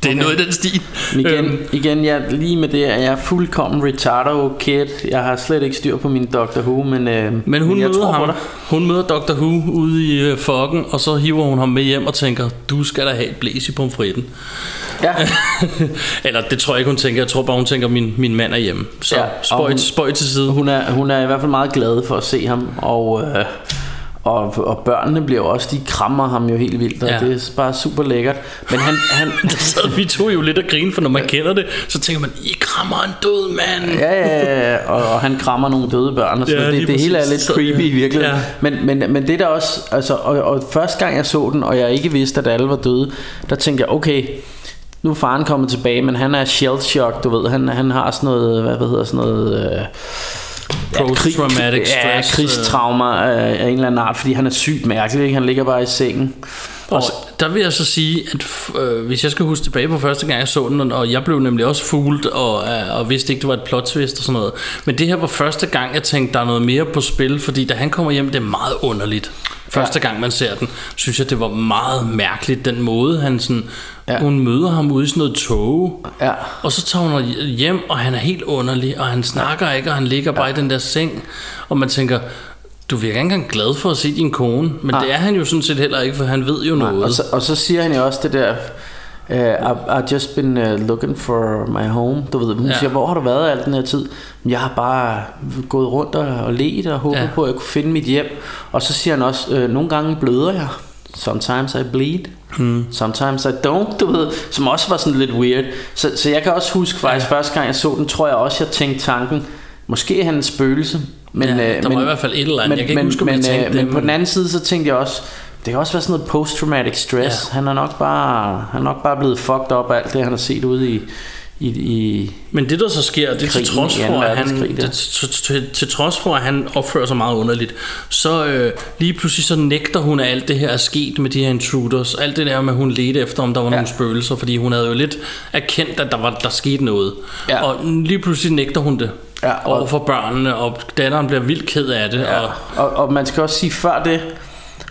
Det er Okay. noget i den stil. Men igen, Øhm, igen jeg, lige med det, er jeg fuldkommen retardo kid. Jeg har slet ikke styr på min Doctor Who, men, øh, Men hun jeg møder tror ham. Hun møder Dr. Who ude i øh, foggen, og så hiver hun ham med hjem og tænker, du skal da have et blæs i pomfritten. Ja, Eller det tror jeg ikke, hun tænker. Jeg tror bare, hun tænker, min, min mand er hjemme. Så Ja, spøj, hun- spøj til side. hun er, hun er i hvert fald meget glad for at se ham, og, øh, og, og børnene bliver også, de krammer ham jo helt vildt, og Ja. det er bare super lækkert. Men han, han Så vi tog jo lidt at grine, for når man kender det, så tænker man, I krammer en død mand. Ja, ja, ja, og, og han krammer nogle døde børn og sådan Ja, det, det hele er lidt Så, creepy i virkeligheden. Ja. Men, men, men det er der også, altså, og, og første gang jeg så den, og jeg ikke vidste, at alle var døde, der tænkte jeg, okay, nu er faren kommet tilbage, men han er shell shock, du ved, han, han har sådan noget, hvad, hvad hedder sådan noget... Øh, Post-traumatic ja, stress, krigstraumer af, af en eller anden art, fordi han er sygt mærkelig, ikke? han ligger bare i sengen. Og der vil jeg så sige, at øh, hvis jeg skal huske tilbage på første gang, jeg så den, og jeg blev nemlig også fuglet, og, øh, og vidste ikke, det var et plot twist og sådan noget. Men det her var første gang, jeg tænkte, der er noget mere på spil, fordi da han kommer hjem, det er meget underligt. Første gang, man ser den, synes jeg, det var meget mærkeligt, den måde, han sådan, ja. Ja. hun møder ham ude i sådan noget tog, Ja. og så tager hun hjem, og han er helt underlig, og han snakker ikke, og han ligger bare i den der seng, og man tænker, du virker ikke engang glad for at se din kone, men Nej. det er han jo sådan set heller ikke, for han ved jo noget. Og så, og så siger han jo også det der Uh, I've, I've just been uh, looking for my home. Du ved, hun Ja. siger, hvor har du været al den her tid? "Men Jeg har bare gået rundt og, og let og håbet Ja. på, at jeg kunne finde mit hjem. Og så siger han også, øh, nogle gange bløder jeg. Sometimes I bleed. Hmm. Sometimes I don't, du ved. Som også var sådan lidt weird. Så, så jeg kan også huske faktisk, ja. første gang jeg så den, tror jeg også, jeg tænkte tanken, måske er han en spøgelse. Men, Ja, øh, der var men, i hvert fald et eller andet. Men, Jeg kan ikke men, huske, men, jeg tænkte øh, det, men på den anden side, så tænkte jeg også, det kan også være sådan noget post-traumatic stress. Ja. Han er nok bare, han er nok bare blevet fucked up af alt det, han har set ude i, i, i Men det der så sker, det er til Krigen trods for, at han, det, til, til, til trods for, at han opfører sig meget underligt, så øh, lige pludselig så nægter hun, at alt det her er sket med de her intruders. Alt det der med, at hun ledte efter, om der var ja. nogle spøgelser, fordi hun havde jo lidt erkendt, at der, var, der skete noget. Ja. Og lige pludselig nægter hun det Ja, og- over for børnene, og datteren bliver vildt ked af det. Ja. Og, Og, og man skal også sige, før det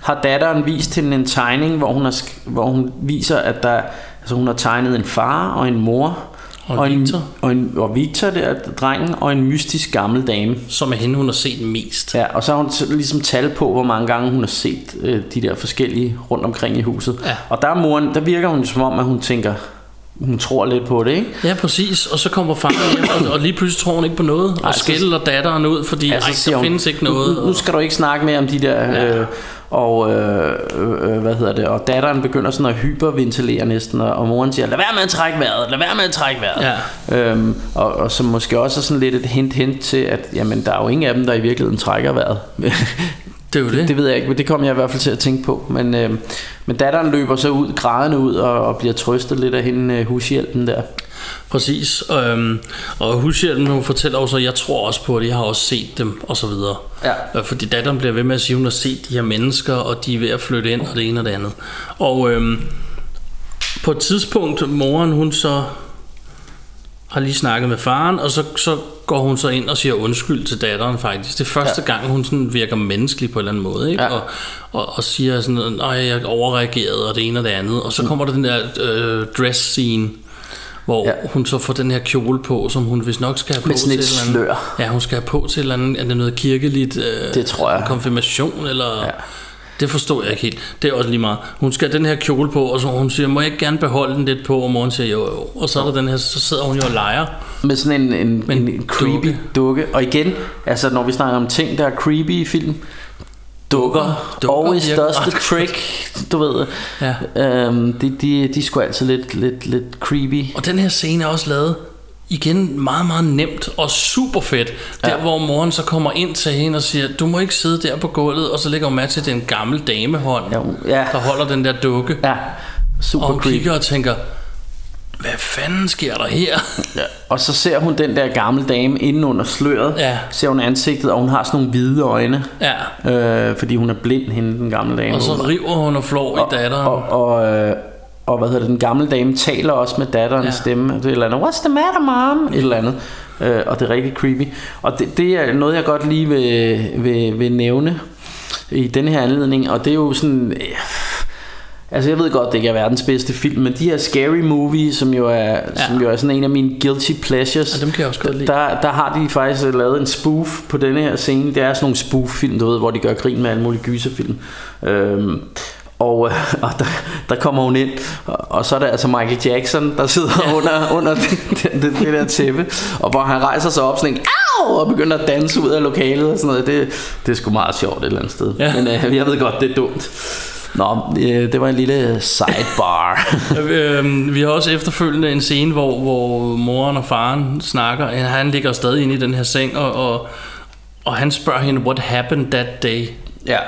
har datteren vist hende en tegning, hvor hun, har, hvor hun viser, at der, altså hun har tegnet en far og en mor, Og en, Victor. og, en, og Victor der, drengen, og en mystisk gammel dame. som er hende, hun har set mest. Ja, og så har hun ligesom tal på, hvor mange gange hun har set øh, de der forskellige rundt omkring i huset. Ja. Og der, er moren, der virker hun som om, at hun tænker, hun tror lidt på det, ikke? Ja, præcis. Og så kommer faren hjem, og, og lige pludselig tror hun ikke på noget, og Ej, så- skælder datteren ud, fordi Ja, så ej, der hun, findes ikke noget. Nu, nu skal du ikke snakke mere om de der... Ja. Øh, og øh, øh, hvad hedder det? Og datteren begynder sådan at hyperventilere næsten, og, og moren siger, lad være med at trække vejret, lad være med at trække vejret. Ja. Øhm, og, og som måske også er sådan lidt et hint, hint til, at jamen, der er jo ingen af dem, der i virkeligheden trækker vejret. Det er jo det. det ved jeg ikke, men det kom jeg i hvert fald til at tænke på. Men, øh, men datteren løber så ud, grædende ud, og, og bliver trøstet lidt af hende øh, hushjælpen der. Præcis. Øhm, og hushjælpen, hun fortæller også, at jeg tror også på det, jeg har også set dem, og så videre. Ja. Øh, Fordi datteren bliver ved med at sige, at hun har set de her mennesker, og de er ved at flytte ind, og det ene og det andet. Og øhm, på et tidspunkt, moren, hun så har lige snakket med faren, og så, så går hun så ind og siger undskyld til datteren faktisk. Det er første ja. gang, hun sådan virker menneskelig på en eller anden måde, ikke? Ja. Og, og, og siger sådan, nej, jeg overreagerede, og det ene og det andet. Og så kommer der den der øh, dress scene, hvor ja. Hun så får den her kjole på, som hun vist nok skal have på Med sådan til et eller andet. Ja, hun skal have på til eller andet, er det noget kirkeligt? Øh, Det tror jeg. Konfirmation, eller... Ja. Det forstår jeg ikke helt. Det er også lige meget. Hun skal have den her kjole på, og så hun siger, må jeg ikke gerne beholde den lidt på? Og moren siger, jo, jo. Og så er der den her, så sidder hun jo og leger. Med sådan en, en, en, en creepy dukke. dukke. dukke. Og igen, altså når vi snakker om ting, der er creepy i film, dukker, Dukker does the ret trick, du ved. Ja. Øhm, de, de, de er sgu altid lidt, lidt, lidt creepy. Og den her scene er også lavet igen meget, meget nemt og super fedt. Der, Ja. hvor moren så kommer ind til hende og siger, du må ikke sidde der på gulvet, og så lægger hun mærke til den gamle damehånd, Ja, ja. der holder den der dukke. Ja, og super hun creepy. kigger og tænker, hvad fanden sker der her? Ja. Og så ser hun den der gamle dame inden under sløret. Ja. Ser hun ansigtet, og hun har sådan nogle hvide øjne. Ja. Øh, fordi hun er blind, hende den gamle dame. Og så river hun og flår i datteren. Og, og, øh, og hvad hedder det, den gamle dame taler også med datterens Ja. ja. stemme. Det er et eller andet, what's the matter, mom? Et eller andet. Øh, og det er rigtig creepy. Og det, det er noget, jeg godt lige vil, vil, vil nævne i den her anledning. Og det er jo sådan... Øh, Altså jeg ved godt, det ikke er verdens bedste film, men de her Scary Movie, som jo er, ja. som jo er sådan en af mine guilty pleasures, Ja, dem kan jeg også godt lide. der, der har de faktisk lavet en spoof på denne her scene. Det er sådan nogle spoof-film, du ved, hvor de gør grin med alle mulige gyserfilm. Øhm, og, øh, og der, der kommer hun ind, og, og så er det altså Michael Jackson, der sidder ja. under, under det, det, det, det der tæppe, og hvor han rejser sig op sådan en, Au! og begynder at danse ud af lokalet og sådan noget. Det, det er sgu meget sjovt et eller andet sted. Ja. Men øh, jeg ved godt, det er dumt. Nå, øh, det var en lille sidebar. øhm, vi har også efterfølgende en scene, hvor, hvor moren og faren snakker. Han ligger stadig inde i den her seng, og, og, og han spørger hende, what happened that day? ja.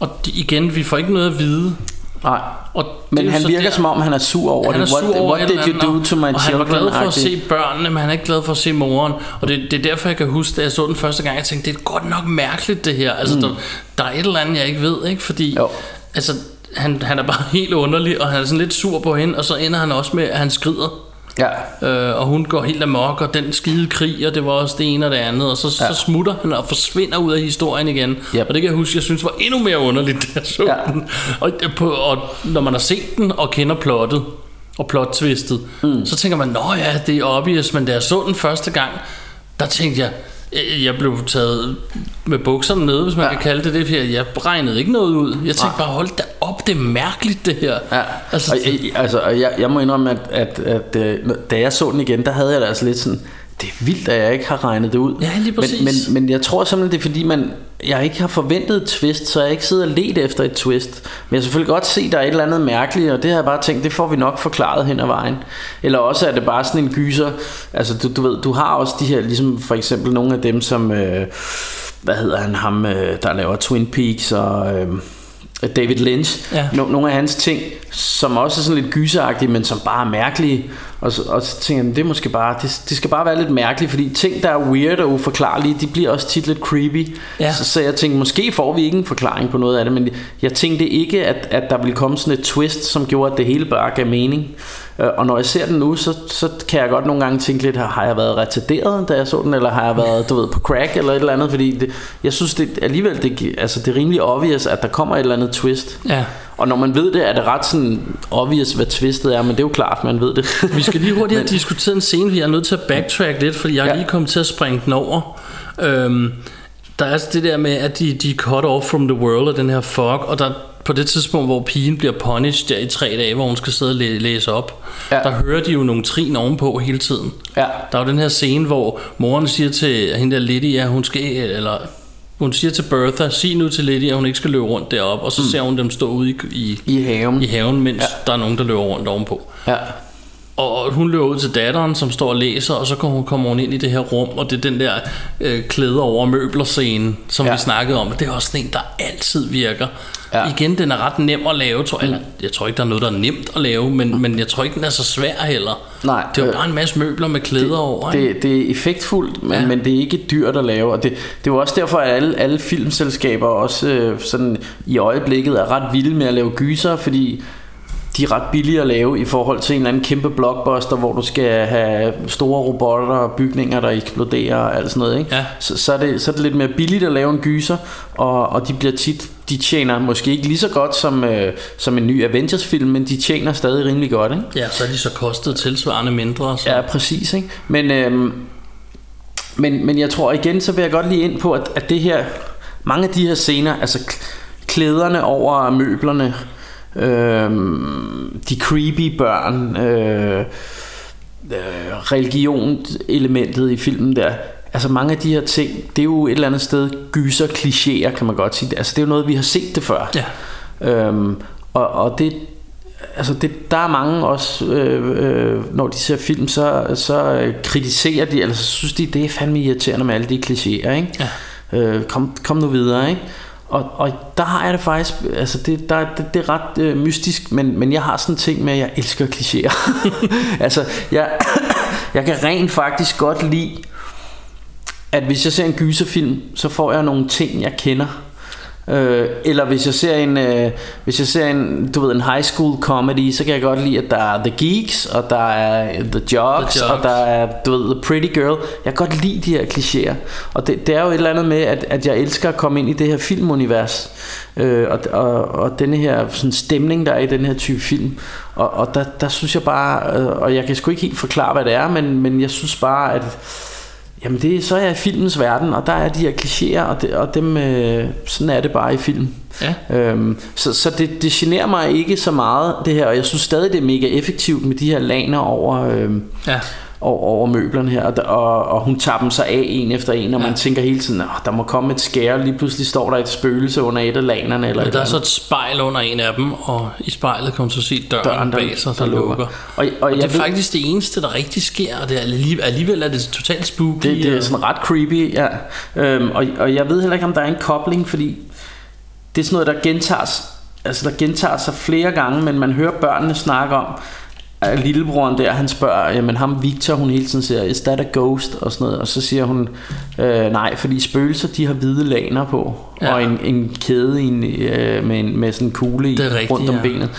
Og de, igen, vi får ikke noget at vide. Nej. Og er Men han virker der- som om, han er sur over han er det. sur What, over what did you do to my og children? han var glad for at se børnene, men han er ikke glad for at se moren. Og det, det er derfor, jeg kan huske, da jeg så den første gang, jeg tænkte, det er godt nok mærkeligt det her. Altså, mm. der, der er et eller andet, jeg ikke ved, ikke? Fordi, Jo. altså, han, han er bare helt underlig, og han er sådan lidt sur på hende, og så ender han også med, at han skrider. Ja. Øh, og hun går helt amok, og den skide krig, og det var også det ene og det andet, og så, ja. Så smutter han og forsvinder ud af historien igen. Yep. Og det kan jeg huske, jeg synes var endnu mere underligt, da jeg så ja. Ja. den. Og, på, og når man har set den og kender plottet, og plot-twistet, mm. så tænker man, nå ja, det er obvious, men da jeg så den første gang, der tænkte jeg, Jeg- Jeg blev taget med bukserne nede, hvis man Ja. ja. kan kalde det det, for jeg regnede ikke noget ud. Jeg tænkte Nej. bare, hold da op, det er mærkeligt det her. Ja, Altså, altså, og, jeg- altså, og jeg, jeg må indrømme, at, at, at, øh, da jeg så den igen, der havde jeg det altså lidt sådan, det er vildt, at jeg ikke har regnet det ud. Ja, lige præcis. Men, men, men jeg tror simpelthen, det er fordi, man, jeg ikke har forventet et twist, så jeg ikke sidder og let efter et twist. Men jeg har selvfølgelig godt se, at der er et eller andet mærkeligt, og det har jeg bare tænkt, det får vi nok forklaret hen ad vejen. Eller også er det bare sådan en gyser, altså du, du ved, du har også de her, ligesom for eksempel nogle af dem, som, øh, hvad hedder han, ham, øh, der laver Twin Peaks og... Øh, David Lynch, Ja. no, nogle af hans ting, som også er sådan lidt gyseragtige, men som bare er mærkelige. Og så, og så tænker jeg, det måske bare, det, det skal bare være lidt mærkeligt, fordi ting, der er weird og uforklarlige, de bliver også tit lidt creepy. Ja. Så, så jeg tænkte, måske får vi ikke en forklaring på noget af det, men jeg tænkte ikke, at, at der ville komme sådan et twist, som gjorde, at det hele bare gav mening. Øh, Og når jeg ser den nu, så, så kan jeg godt nogle gange tænke lidt, har jeg været retarderet, da jeg så den, eller har jeg været, du ved, på crack eller et eller andet, fordi det, jeg synes det, alligevel, det, altså, det er rimelig obvious, at der kommer et eller andet twist. Ja. Og når man ved det, er det ret sådan obvious, hvad twistet er, men det er jo klart, man ved det. Vi skal lige hurtigt have diskuteret en scene, jeg er nødt til at backtrack lidt, fordi jeg er Ja. lige kommet til at springe den over. Øhm, der er altså det der med, at de, de er cut off from the world og den her fog, og der på det tidspunkt, hvor pigen bliver punished der i tre dage, hvor hun skal sidde og læ- læse op, Ja. der hører de jo nogle trin ovenpå hele tiden. ja. Der er jo den her scene, hvor moren siger til hende der Lydia, at hun skal, eller hun siger til Bertha, sig nu til Lydia, at hun ikke skal løbe rundt deroppe, og så mm. ser hun dem stå ude i, i, I haven. i haven, mens ja. der er nogen, der løber rundt ovenpå. Ja. Og hun løber ud til datteren, som står og læser, og så kommer hun, kommer hun ind i det her rum, og det er den der øh, klæder over møbler scene, som Ja. vi snakkede om. Det er også en, der altid virker. Ja. Igen, den er ret nem at lave. Tror, eller, jeg tror ikke, der er noget, der er nemt at lave, men, men jeg tror ikke, den er så svær heller. Nej, det er jo øh, bare en masse møbler med klæder over. ikke? Det, det er effektfuldt, men. Ja. men det er ikke dyrt at lave. Og det, det er jo også derfor, at alle, alle filmselskaber også øh, sådan i øjeblikket er ret vilde med at lave gyser, fordi de er ret billige at lave i forhold til en eller anden kæmpe blockbuster, hvor du skal have store robotter og bygninger, der eksploderer og alt sådan noget. Ikke? Ja. Så, så, er det, så er det lidt mere billigt at lave en gyser, og, og de bliver tit de tjener måske ikke lige så godt som, øh, som en ny Avengers-film, men de tjener stadig rimelig godt. Ikke? Ja, så er de så kostet tilsvarende mindre. Så. Ja, præcis. Ikke? Men, øhm, men, men jeg tror igen, så vil jeg godt lige ind på, at, at det her, mange af de her scener, altså klæderne over møblerne, øhm, de creepy børn, øh, øh, religion-elementet i filmen der, altså mange af de her ting, det er jo et eller andet sted gyser klichéer, kan man godt sige. Altså det er jo noget, vi har set det før. Ja. Øhm, og, og det, altså det, der er mange også, øh, øh, når de ser film, så, så øh, kritiserer de, eller så synes de, det er fandme irriterende med alle de klichéer, ikke? Ja. Øh, kom, kom nu videre, ikke? Og, og der har jeg det faktisk, altså det, der, det, det er ret øh, mystisk, men, men jeg har sådan en ting med, at jeg elsker klichéer. altså, jeg, jeg kan rent faktisk godt lide, at hvis jeg ser en gyserfilm, så får jeg nogle ting, jeg kender. Øh, eller hvis jeg ser en øh, hvis jeg ser en du ved en high school comedy så kan jeg godt lide at der er The Geeks og der er The Jocks, The Jocks. og der er du ved The Pretty Girl. Jeg kan godt lide de her klichéer. Og det, det er jo et eller andet med at, at jeg elsker at komme ind i det her filmunivers øh, og, og, og denne her sådan stemning der er i den her type film. Og, og der, der synes jeg bare øh, og jeg kan sgu ikke helt forklare hvad det er men, men jeg synes bare at Jamen det, så er jeg i filmens verden, og der er de her klichéer, og, det, og dem, øh, sådan er det bare i film. Ja. Øhm, så så det, det generer mig ikke så meget, det her, og jeg synes stadig, det er mega effektivt med de her laner over, øh, Ja. Over, over møblerne her, og, og, og hun tager dem sig af en efter en, og ja. man tænker hele tiden, at der må komme et skære, lige pludselig står der et spøgelse under et af lanerne, eller Men der er så et spejl under en af dem, og i spejlet kan man så se døren, Døren, der- bag sig, der, der lukker. lukker. Og- og og det er ved- faktisk det eneste, der rigtig sker, og det er alligevel, alligevel er det totalt spooky. Det, det er og- sådan ret creepy, ja. Øhm, og, og jeg ved heller ikke, om der er en kobling, fordi det er sådan noget, der gentages, altså der gentager sig flere gange, men man hører børnene snakke om, lillebroren der, han spørger, jamen ham Victor, hun hele tiden siger, is that a ghost? Og sådan noget, og så siger hun, øh, nej, fordi spøgelser, de har hvide laner på, ja. Og en, en kæde i en, øh, med, en, med sådan en kugle i, rigtigt, rundt om ja. benet.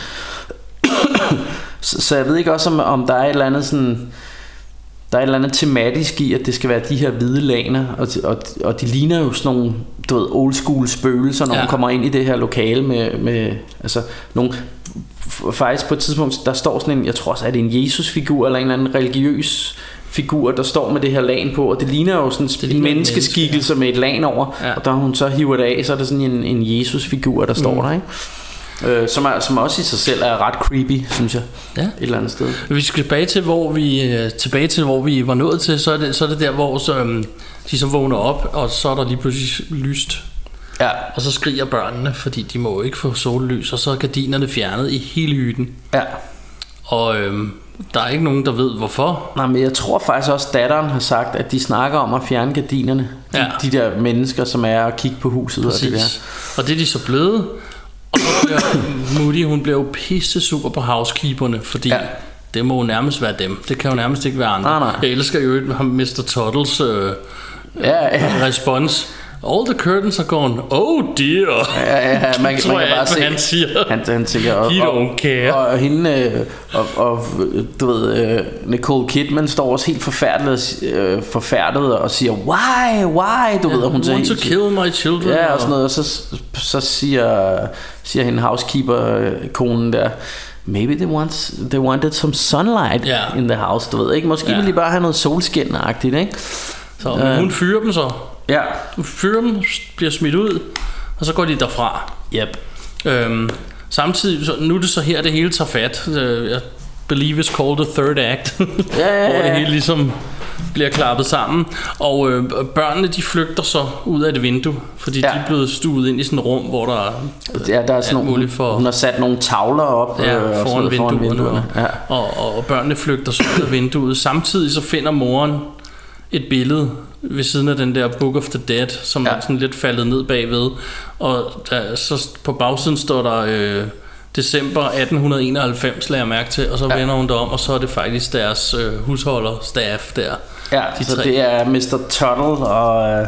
så, så jeg ved ikke også, om, om der er et eller andet sådan, der er et eller andet tematisk i, at det skal være de her hvide laner, og, og, og de ligner jo sådan nogle, du ved, old school spøgelser, når ja. Man kommer ind i det her lokale med, med altså nogle, faktisk på et tidspunkt, der står sådan en, jeg tror også, er det en Jesus-figur, eller en eller anden religiøs figur, der står med det her lag på, og det ligner jo sådan en ligner et menneskeskikkelse med et lag over, Ja. og da hun så hiver det af, så er det sådan en, en Jesus-figur, der står der, ikke? Øh, som, er, som også i sig selv er ret creepy, synes jeg, Ja. et eller andet sted. Vi skal tilbage til, hvor vi, øh, tilbage til, hvor vi var nået til, så er det, så er det der, hvor så, øhm, de så vågner op, og så er der lige pludselig lyst. Ja, Og så skriger børnene, fordi de må ikke få sollys, og så er gardinerne fjernet i hele hytten. ja. Og øhm, der er ikke nogen, der ved hvorfor. Nej, men jeg tror faktisk også, datteren har sagt, at de snakker om at fjerne gardinerne. De, Ja. de der mennesker, som er og kigge på huset og det der. Præcis. Og det er de så blevet. Og så bliver Moody, hun bliver jo pisse super på housekeeperne, fordi Ja. det må jo nærmest være dem. Det kan jo nærmest ikke være andre. Nej, nej. Jeg elsker jo Mr. Tuttles øh, Ja, ja, respons. All the curtains are gone. Oh dear. ja, ja man, Tror man kan bare se, han siger. Han, han tænker, og, He og, don't care. Og, og hende, øh, og, og du ved, øh, Nicole Kidman står også helt forfærdet, øh, forfærdet og siger, why, why, du ved, og hun I want to siger, kill my children. Ja, og sådan noget, og så, så siger, siger hende housekeeper-konen der, Maybe they, want, they wanted some sunlight Ja. in the house, du ved ikke? Måske Ja. ville de bare have noget solskin-agtigt, ikke? Så, men hun fyrer dem så. Ja. Fyrer dem, bliver smidt ud, og så går de derfra. Yep. Øhm, samtidig, så, nu er det så her, det hele tager fat. Øh, Jeg believe it's called the third act. Ja, ja, hvor det ja. hele ligesom bliver klappet sammen. Og øh, børnene, de flygter så ud af det vindue, fordi Ja. ja. de er blevet stuet ind i sådan et rum, hvor der er Ja, der er sådan nogle, muligt for- hun har sat nogle tavler op ja, øh, foran, noget vinduerne. vinduerne. Ja. Og, og, og børnene flygter så ud af vinduet. Samtidig så finder moren et billede ved siden af den der Book of the Dead, som Ja. er sådan lidt faldet ned bagved. Og der, så på bagsiden står der øh, december 1891, lader jeg mærke til, og så Ja. vender hun det om, og så er det faktisk deres øh, husholder, staff der. Ja, De så tre. det er Mr. Tuttle og, øh,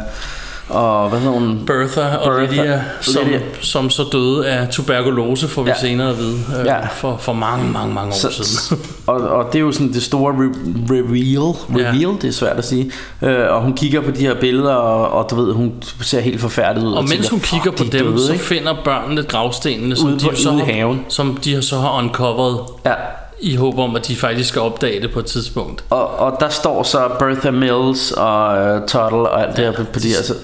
og hvad hedder hun? Bertha og Bertha. Lydia, som, Lydia. som så døde af tuberkulose, får vi Ja. ja. senere at vide, øh, Ja. ja. for, for mange, mange, mange år Så, siden. og, og det er jo sådan det store re- reveal, reveal det er svært at sige. Øh, og hun kigger på de her billeder, og, og du ved, hun ser helt forfærdet ud. Og mens tænker, hun "Fuck, kigger på de dem, døde, så ikke?" finder børnene gravstenene, som, Ude de på- jo så har, haven. som de så har uncovered, Ja. I håb om, at de faktisk skal opdage det på et tidspunkt. Og, og der står så Bertha Mills og uh, Tuttle og alt det her på, de her. Så,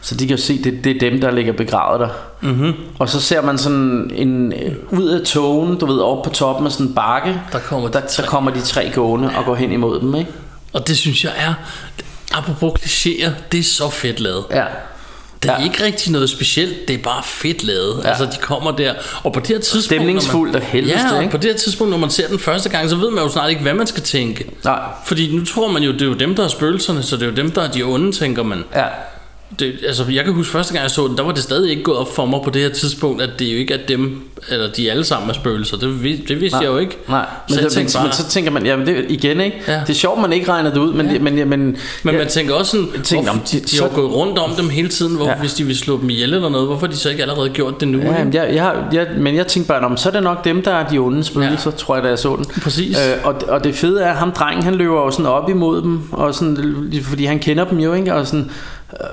så de kan jo se, det, det er dem, der ligger begravet der. Mm-hmm. Og så ser man sådan en, ud af togen, du ved, op på toppen af sådan en bakke. Der kommer de der, der tre. kommer de tre gående og går hen imod dem, ikke? Og det synes jeg er, apropos klichéer, det er så fedt lavet. Ja. Det er Ja. ikke rigtig noget specielt, det er bare fedt lavet. Ja. Altså, de kommer der, og på det her tidspunkt... Stemningsfuldt når man, af helveste, Ja, og ikke? på det her tidspunkt, når man ser den første gang, så ved man jo snart ikke, hvad man skal tænke. Nej. Fordi nu tror man jo, det er jo dem, der er spøgelserne, så det er jo dem, der er de onde, tænker man. Ja. Det, altså, jeg kan huske første gang, jeg så den, der var det stadig ikke gået op for mig på det her tidspunkt, at det jo ikke er dem, eller de alle sammen er spøgelser. Det, det vidste Nej. jeg jo ikke. Nej, men, så det, tænkte bare, men så tænker man, jamen det igen ikke. Ja. Det er sjovt, man ikke regner det ud, men, Ja. men, men, men, men man tænker også sådan, tænker, om hvorfor, de, de- de har jo så- gået rundt om dem hele tiden, hvor, Ja. hvis de vil slå dem ihjel eller noget, hvorfor har de så ikke allerede gjort det nu? Ja, jamen, jeg, jeg, jeg, men jeg tænkte bare, "Nå, men så er det nok dem, der er de onde spøgelser, ja. tror jeg, da jeg så den. Præcis. Øh, og, og det fede er, at ham drengen, han løber jo sådan op imod dem, og sådan, fordi han kender dem jo, ikke? Og sådan,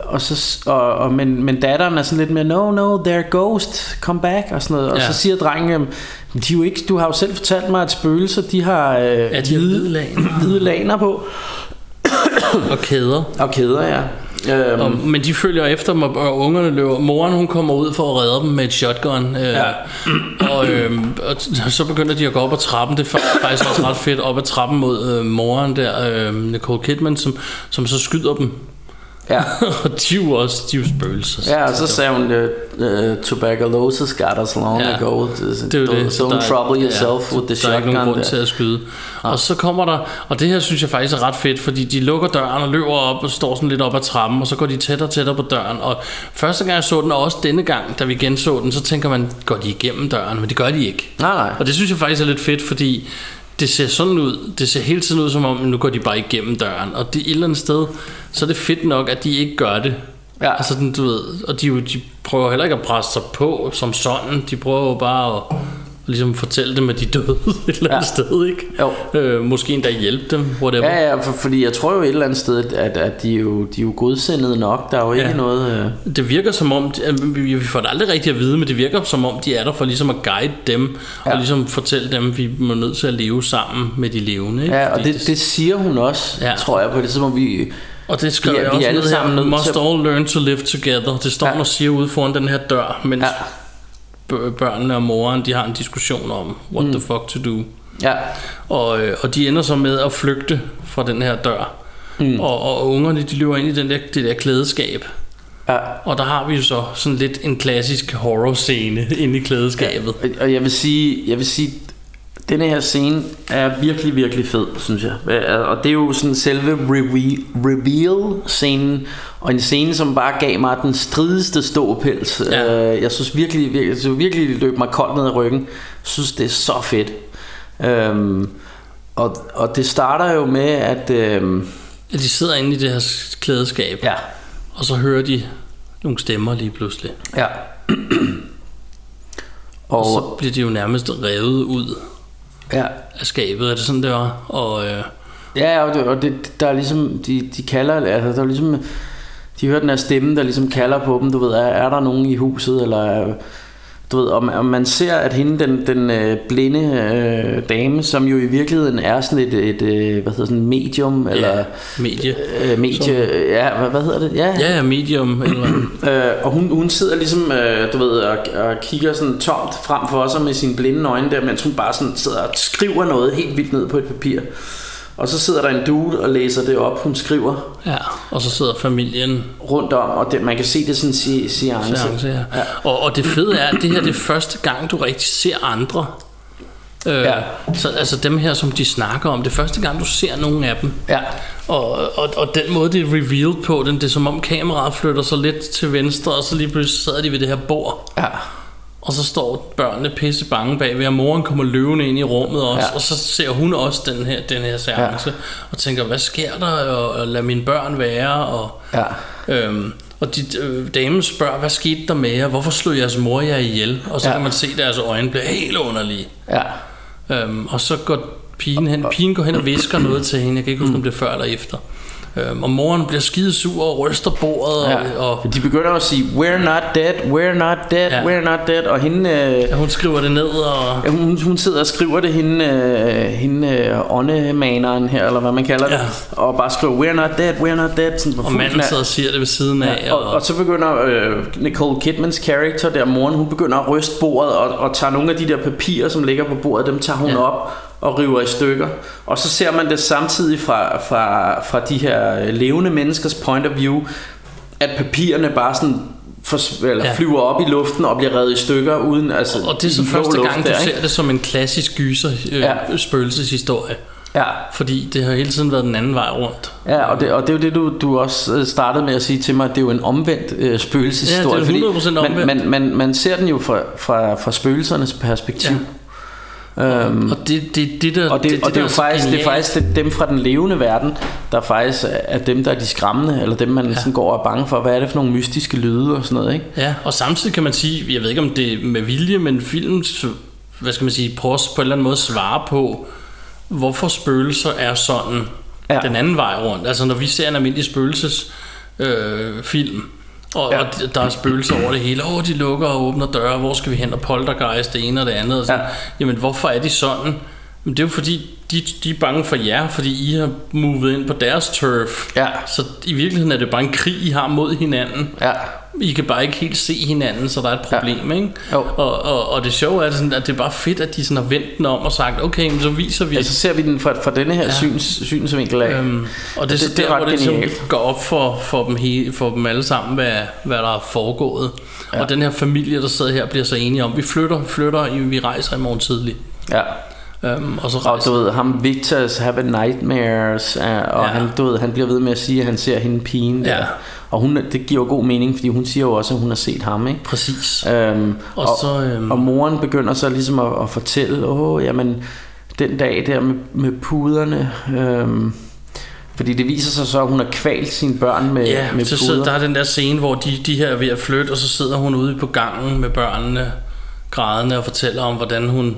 og så, og, og, men, men datteren er sådan lidt mere, no, no, they're ghost, come back, og sådan noget. Og Ja. så siger drengen, "Jamen, de jo ikke, du har jo selv fortalt mig, at spøgelser, de har, øh, Ja, de hvide hvide laner på. Og kæder. Og kæder, ja. Øhm, Og, men de følger efter dem, og ungerne løber. Moren hun kommer ud for at redde dem med et shotgun. Øh, Ja. og, øh, og så begynder de at gå op ad trappen. Det er fa- faktisk også ret fedt op ad trappen mod øh, moren der, øh, Nicole Kidman, som, som så skyder dem. Ja. og de er jo også de er spøgelser. Ja, og så sagde hun, uh, tuberculosis got us long Ja. ago. Det er jo det. så Don't der er- trouble yourself ja, with the Der er ikke nogen shotgun. grund til at skyde. Og så kommer der, og det her synes jeg faktisk er ret fedt, fordi de lukker døren og løber op og står sådan lidt op ad trappen, og så går de tættere og tættere på døren. Og første gang jeg så den, og også denne gang, da vi genså den, så tænker man, går de igennem døren? Men det gør de ikke. Nej, nej. Og det synes jeg faktisk er lidt fedt, fordi det ser sådan ud, det ser hele tiden ud som om, nu går de bare igennem døren. Og det et eller andet sted, så er det fedt nok, at de ikke gør det. Ja. Altså, du ved, og de, de prøver heller ikke at presse sig på som sådan. De prøver jo bare at, ligesom fortælle dem, at de døde et eller andet Ja. sted, ikke? Jo. Øh, måske endda hjælpe dem, whatever. Ja, ja, for, fordi jeg tror jo et eller andet sted, at, at de, er jo, de er jo godsindede nok. Der er jo ikke Ja. noget... Øh, Det virker som om, vi vi får det aldrig rigtigt at vide, men det virker som om, de er der for ligesom at guide dem, ja. Og ligesom fortælle dem, at vi er nødt til at leve sammen med de levende. Ikke? ja, og Fordi det, det siger hun også, Ja. tror jeg, på det tidspunkt, vi... og det skrev vi jeg vi også er alle her, sammen nødt must til all learn to live together. Det står. Ja. og siger ude foran den her dør, mens Ja. Ja. børnene og moren, de har en diskussion om, what mm. the fuck to do. Ja, Og, øh, og de ender så med at flygte fra den her dør. Mm. Og, og ungerne, de løber ind i den der, det der klædeskab. ja. Og der har vi jo så sådan lidt en klassisk horror-scene inde i klædeskabet. Og- Og jeg vil sige, jeg vil sige, denne her scene er virkelig, virkelig fed, synes jeg. Og det er jo sådan selve reveal, reveal-scenen, og en scene, som bare gav mig den stridigste ståpels. Ja. Øh, Jeg synes virkelig, virkelig, jeg synes virkelig det løb mig koldt ned ad ryggen. Jeg synes, det er så fedt. Øhm, og, og det starter jo med, at... Øhm, At de sidder inde i det her klædeskab, ja, og så hører de nogle stemmer lige pludselig. ja. Og og, så bliver de jo nærmest revet ud ja, af skabet, er det sådan, det var? Og øh, Ja, og, det, og det, der er ligesom, de, de kalder, altså der er ligesom, de hører den her stemme, der ligesom kalder på dem, du ved, er, er der nogen i huset, eller, er- du ved, om, om man ser, at hende, den, den øh, blinde øh, dame, som jo i virkeligheden er sådan et, et øh, hvad hedder sådan, medium, eller ja, medie. øh, medie, ja, hvad, hvad hedder det? Ja, Ja, ja, medium. Eller, Øh, og hun, hun sidder ligesom, øh, du ved, og, og kigger sådan tomt frem for sig med sine blinde øjne der, mens hun bare sådan sidder og skriver noget helt vildt ned på et papir. Og så sidder der en dude og læser det op, hun skriver ja, og så sidder familien rundt om, og det, man kan se det sådan si, seance. seance, ja. Og, og det fede er, at det her det er første gang, du rigtig ser andre. Øh, Ja. så, altså dem her, som de snakker om, det er første gang, du ser nogle af dem. Ja, Og, og, og den måde, det er revealed på, den, det er som om kameraet flytter sig lidt til venstre, og så lige pludselig sidder de ved det her bord. ja, Og så står børnene pisse bange bagved, og moren kommer løvende ind i rummet også, ja. Og så ser hun også den her, den her seance, ja. og tænker, hvad sker der, og, og lad mine børn være, og, ja, øhm, og de, øh, damen spørger, hvad skete der med jer, hvorfor slog jeres mor jer ihjel, og så. Ja. kan man se, at deres øjne bliver helt underlige, ja. øhm, og så går pigen hen, pigen går hen og visker noget til hende, jeg kan ikke huske, om det er før eller efter, øhm, og moren bliver skide sur og ryster bordet, og, ja. og De begynder at sige, we're not dead, we're not dead, Ja. we're not dead, og hende... Øh, ja, hun skriver det ned, og Ja, Hun, hun sidder og skriver det, hende, øh, hende øh, åndemaneren her, eller hvad man kalder det, Ja. og bare skriver, we're not dead, we're not dead, sådan og manden sidder og siger det ved siden af, Ja, og, og så begynder øh, Nicole Kidmans character der, moren, hun begynder at ryste bordet og, og tager nogle af de der papirer, som ligger på bordet, dem tager hun ja. op og river i stykker. Og så ser man det samtidig fra, fra, fra de her øh, levende menneskers point of view, at papirerne bare sådan for, eller Ja. flyver op i luften og bliver revet i stykker uden altså Og det er så første luft gang, du der, ikke? ser det som en klassisk gyser øh, ja. Spøgelseshistorie. Ja, Fordi det har hele tiden været den anden vej rundt. Ja, og det, og det er jo det, du, du også øh, startede med at sige til mig, at det er jo en omvendt øh, spøgelseshistorie. Ja, det er 100% fordi omvendt. Man, man, man, man ser den jo fra, fra, fra spøgelsernes perspektiv. Ja. Øhm, Og det, det, det der, og det, det, og det, er der jo faktisk, det er faktisk det, dem fra den levende verden, der faktisk er dem, der er de skræmmende, eller dem, man ja. sådan går og er bange for. Hvad er det for nogle mystiske lyde og sådan noget, ikke? Ja, og samtidig kan man sige, jeg ved ikke om det er med vilje, men filmen, hvad skal man sige, prøver på en eller anden måde at svare på, hvorfor spøgelser er sådan. Ja. den anden vej rundt. Altså når vi ser en almindelig spøgelses øh, film, og, ja. Og der er spøgelser over det hele. Åh, oh, de lukker og åbner døre. Hvor skal vi hen? Og poltergeist, det ene og det andet. Og sådan. Ja. Ja. Jamen, hvorfor er de sådan? Men det er jo fordi, de, de er bange for jer, fordi I har movet ind på deres turf. Ja. Så i virkeligheden er det bare en krig, I har mod hinanden. Ja. I kan bare ikke helt se hinanden, så der er et problem, ja. ikke? Jo. Og, og, og det sjove er, sådan, at det er bare fedt, at de sådan har vendt den om og sagt, okay, men så viser vi... Altså ser vi den fra, fra denne her Ja. ja. syns, synsvinkel af. Øhm, og det er så det- det er der, ret hvor det ligesom genialt. går op for, for, dem hele, for dem alle sammen, hvad, hvad der er foregået. Ja. Og den her familie, der sidder her, bliver så enige om, vi flytter, flytter, vi rejser i morgen tidlig. Ja. Øhm, og så Og du ved, ham Victor's Have Nightmares, uh, og Ja. ja. han, du ved, han bliver ved med at sige, at han ser hende pigen der. Ja. Og hun, det giver jo god mening, fordi hun siger jo også, at hun har set ham, ikke? Præcis. Øhm, Og og, så, øhm, og moren begynder så ligesom at, at fortælle, åh, jamen, den dag der med, med puderne, øhm, fordi det viser sig så, at hun har kvalt sine børn med, Ja, med så puder. sidder, der er den der scene, hvor de, de her er ved at flytte, og så sidder hun ude på gangen med børnene, grædende og fortæller om, hvordan hun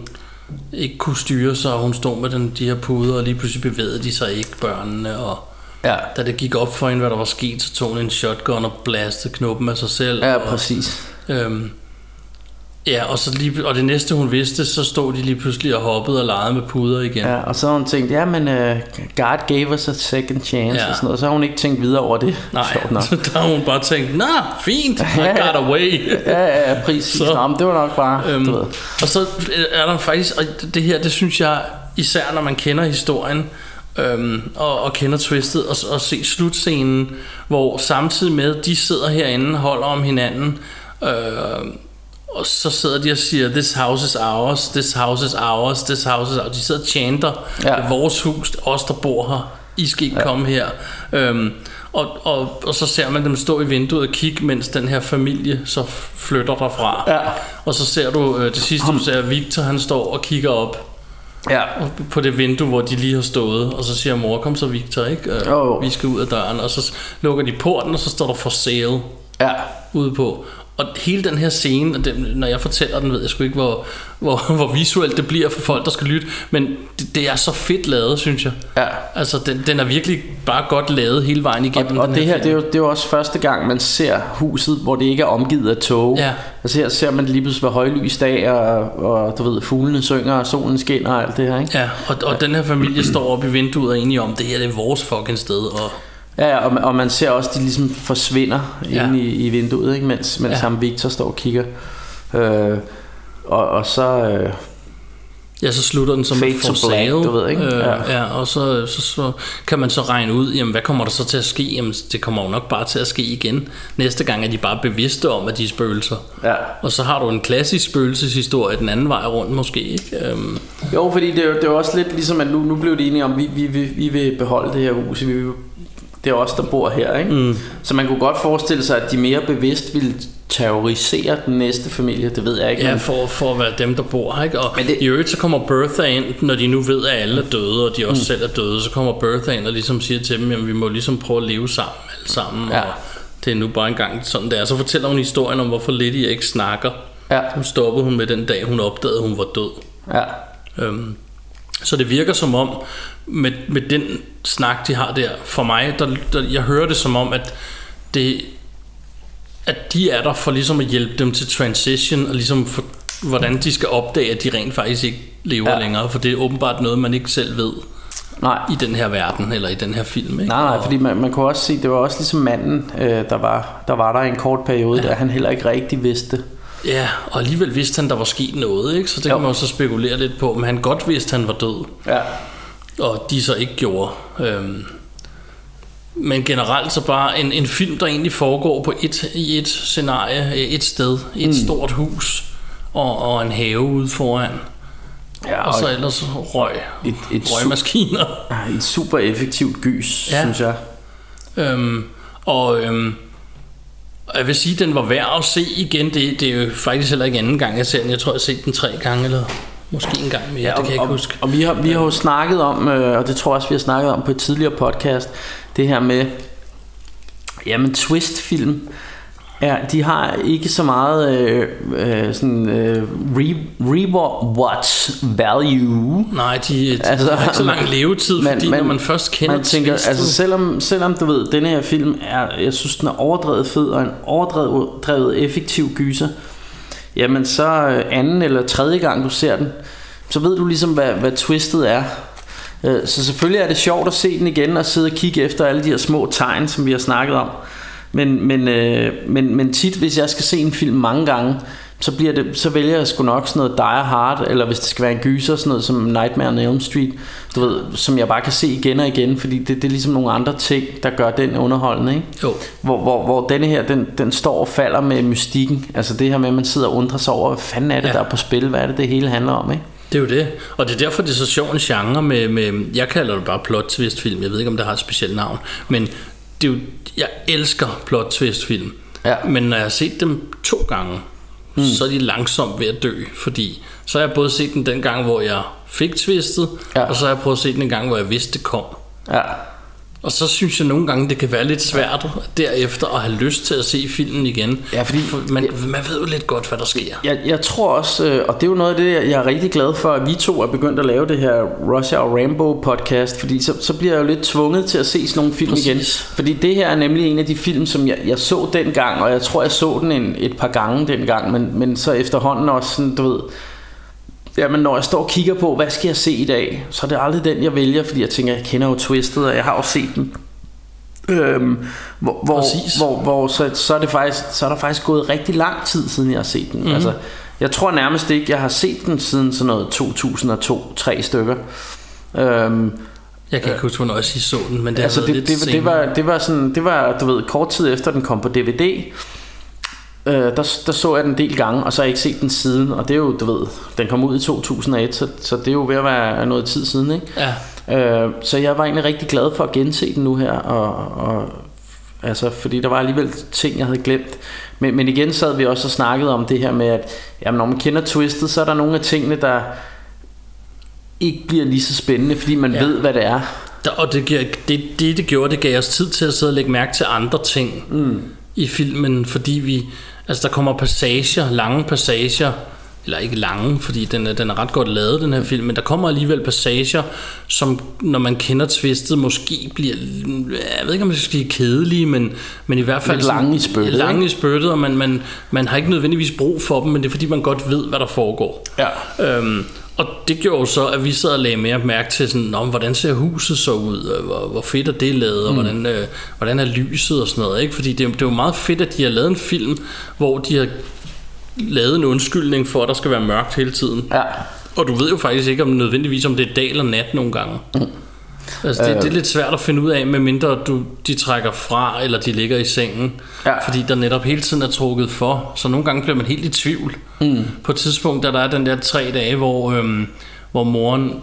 ikke kunne styre sig, og hun stod med den, de her puder, og lige pludselig bevægede de sig ikke, børnene, og Ja. da det gik op for hende, hvad der var sket, så tog hun en shotgun og blastede knuppen af sig selv. Ja, og, præcis. Øhm, ja, og, så lige, og det næste hun vidste, så stod de lige pludselig og hoppede og legede med puder igen. Ja, og så har hun tænkt, ja, men uh, God gave us a second chance Ja. og sådan noget. Så har hun ikke tænkt videre over det. Nej, nok. der har hun bare tænkt, nå, fint, I got away. Ja, ja, ja, præcis. Så- Nå, men det var nok bare, Øhm, du ved. og så er der faktisk, og det her, det synes jeg, især når man kender historien, øhm, og, og kender twistet, og, og se slutscenen, hvor samtidig med, de sidder herinde, holder om hinanden, øh, og så sidder de og siger, this house is ours, this house is ours, this house is ours. De sidder og chanter, Ja. ja. vores hus, os der bor her, I skal ikke ja. komme her. Øhm, og, og, og så ser man dem stå i vinduet og kigge, mens den her familie så flytter derfra. Ja. Og så ser du øh, det sidste, du ser Victor, han står og kigger op Ja, på det vindue, hvor de lige har stået, og så siger mor, kom så Victor, ikke? Øh, Jo. Vi skal ud af døren, og så lukker de porten, og så står der for sale ja. ude på. Og hele den her scene, og den, når jeg fortæller den, ved jeg sgu ikke, hvor, hvor, hvor visuelt det bliver for folk, der skal lytte, men det, det er så fedt lavet, synes jeg. Ja. Altså, den, den er virkelig bare godt lavet hele vejen igennem Og den det her, film. det er, jo, det er jo også første gang, man ser huset, hvor det ikke er omgivet af tog. Ja. Altså her ser man det lige pludselig ved højlys dag, og, og du ved, fuglene synger, og solen skinner og alt det her, ikke? Ja, og, og den her familie står oppe i vinduet og er enige om, det her det er vores fucking sted, og Ja, ja og, og man ser også, at de ligesom forsvinder Ja. inde i, i vinduet, ikke? mens, mens Ja. ham Victor står og kigger. Øh, og, og så... Øh, Ja, så slutter den som to for sale. du ved, ikke? Øh, Ja. ja. og så, så, så kan man så regne ud, jamen hvad kommer der så til at ske? Jamen det kommer jo nok bare til at ske igen. Næste gang er de bare bevidste om, at de er spøgelser. ja. Og så har du en klassisk spøgelseshistorie den anden vej rundt måske, ikke? Øhm, Jo, fordi det er jo, det er jo også lidt ligesom, at nu, nu blev det enige om, at vi, vi, vi, vi vil beholde det her hus. Vi vil, det er os, der bor her, ikke? Mm. Så man kunne godt forestille sig, at de mere bevidst ville terrorisere den næste familie. Det ved jeg ikke. ja, for, for at være dem, der bor her, ikke? Og Men det- i øvrigt så kommer Bertha ind, når de nu ved, at alle er døde, og de også mm. selv er døde, så kommer Bertha ind og ligesom siger til dem, jamen vi må ligesom prøve at leve sammen alle sammen, Ja. og det er nu bare engang sådan der. Så fortæller hun historien om, hvorfor Liddy ikke snakker. Ja, Nu stoppede hun med den dag, hun opdagede, at hun var død. ja. Øhm, så det virker som om, med, med den snak, de har der, for mig, der, der, jeg hører det som om, at det at de er der for ligesom at hjælpe dem til transition, og ligesom for, hvordan de skal opdage, at de rent faktisk ikke lever ja. Længere, for det er åbenbart noget, man ikke selv ved Nej. i den her verden, eller i den her film. Ikke? Nej, nej, fordi man, man kunne også se, det var også ligesom manden, øh, der, var, der var der i en kort periode, ja. der han heller ikke rigtig vidste. Ja, og alligevel vidste han, der var sket noget, ikke? så det Jo. kan man jo så spekulere lidt på, men han godt vidste, han var død. Ja. og de så ikke gjorde. Øhm, men generelt så bare en, en film, der egentlig foregår på et, i et scenarie, et sted, et mm. stort hus og, og en have ude foran. ja Og så ellers røg, et, et, su- røgmaskiner. et super effektivt gys, ja. synes jeg. Øhm, og øhm, og jeg vil sige, at den var værd at se igen. Det, det er jo faktisk heller ikke anden gang, jeg ser den. Jeg tror, jeg har set den tre gange, eller måske en gang mere. Ja, det kan jeg ikke og, huske. Og vi har, vi har jo snakket om, øh, og det tror jeg også, vi har snakket om på et tidligere podcast, det her med, jamen twist-film, Ja, de har ikke så meget øh, øh, sådan øh, re, rewatch value. Nej, de, de altså, har ikke så lang man- levetid, fordi når man først kender man tænker, twistet- altså selvom, selvom du ved, denne her film er, jeg synes den er overdrevet fed og en overdrevet drevet effektiv gyser, jamen så øh, anden eller tredje gang du ser den, så ved du ligesom hvad, hvad twistet er. Øh, Så selvfølgelig er det sjovt at se den igen og sidde og kigge efter alle de her små tegn, som vi har snakket om. Men, men, øh, men, men tit, hvis jeg skal se en film mange gange, så, bliver det, så vælger jeg sgu nok sådan noget Die Hard, eller hvis det skal være en gyser, sådan noget som Nightmare on Elm Street, du ved, som jeg bare kan se igen og igen, fordi det, det er ligesom nogle andre ting, der gør den underholdende, ikke? Jo. Hvor, hvor, hvor denne her, den, den står og falder med mystikken, altså det her med, at man sidder og undrer sig over, hvad fanden er det, Ja. der er på spil, hvad er det, det hele handler om, ikke? Det er jo det. Og det er derfor, det er så sjov en genre med, med jeg kalder det bare plot twist film. Jeg ved ikke, om det har et specielt navn. Men det er jo, jeg elsker plot twist film. Ja. Men når jeg har set dem to gange, mm. så er de langsomt ved at dø. Fordi så har jeg både set den den gang, hvor jeg fik twistet, Ja. og så har jeg prøvet at se den en gang, hvor jeg vidste, det kom. Ja, Og så synes jeg nogle gange, det kan være lidt svært derefter at have lyst til at se filmen igen. Ja, fordi- For man, man ved jo lidt godt, hvad der sker. Jeg, jeg tror også, øh, og det er jo noget af det, jeg er rigtig glad for, at vi to er begyndt at lave det her Russia og Rambo podcast, fordi så, så bliver jeg jo lidt tvunget til at se sådan nogle film Præcis. igen. Fordi det her er nemlig en af de film, som jeg, jeg så dengang, og jeg tror, jeg så den en, et par gange dengang, men, men så efterhånden også sådan, du ved, Jamen når jeg står og kigger på, hvad skal jeg se i dag, så er det aldrig den, jeg vælger, fordi jeg tænker, jeg kender jo Twisted, og jeg har jo set den. Øhm, hvor, hvor, Præcis. hvor, hvor så, så, er det faktisk, så er der faktisk gået rigtig lang tid siden jeg har set den. Mm. Altså, jeg tror nærmest ikke, jeg har set den siden sådan noget 2002, tre stykker. Øhm, Jeg kan ikke huske, hvornår jeg sidst så den, men det altså det, det, det, var, det var sådan, det var, du ved, kort tid efter den kom på DVD. Øh, der, der så jeg den en del gange, og så har jeg ikke set den siden, og det er jo, du ved, den kom ud i 2001, så, så det er jo ved at være noget tid siden, ikke? Ja, Øh, så jeg var egentlig rigtig glad for at gense den nu her, og, og altså, fordi der var alligevel ting, jeg havde glemt. Men, men igen sad vi også og snakkede om det her med, at jamen, når man kender Twisted, så er der nogle af tingene, der ikke bliver lige så spændende, fordi man Ja. ved, hvad det er. der, og det, det, det, det gjorde, det gav os tid til at sidde og lægge mærke til andre ting mm. i filmen, fordi vi, altså der kommer passager, lange passager, eller ikke lange, fordi den er, den er ret godt lavet, den her film, men der kommer alligevel passager, som når man kender twistet, måske bliver, jeg ved ikke om jeg skal sige kedelige, men, men i hvert fald Lidt lange i spyttet, Lange i spyttet, og man, man, man har ikke nødvendigvis brug for dem, men det er fordi, man godt ved, hvad der foregår. Ja. Øhm, og det gjorde jo så, at vi sad og lagde mere mærke til, sådan, men hvordan ser huset så ud, og hvor, hvor fedt er det lavet, og hvordan, øh, hvordan er lyset og sådan noget. Ikke? Fordi det, det er jo meget fedt, at de har lavet en film, hvor de har lavet en undskyldning for, at der skal være mørkt hele tiden. Ja. Og du ved jo faktisk ikke om nødvendigvis, om det er dag eller nat nogle gange. Altså, det, det er lidt svært at finde ud af, medmindre du, de trækker fra, eller de ligger i sengen. Ja. Fordi der netop hele tiden er trukket for. Så nogle gange bliver man helt i tvivl. Mm. På et tidspunkt, da der er den der tre dage, hvor, øhm, hvor moren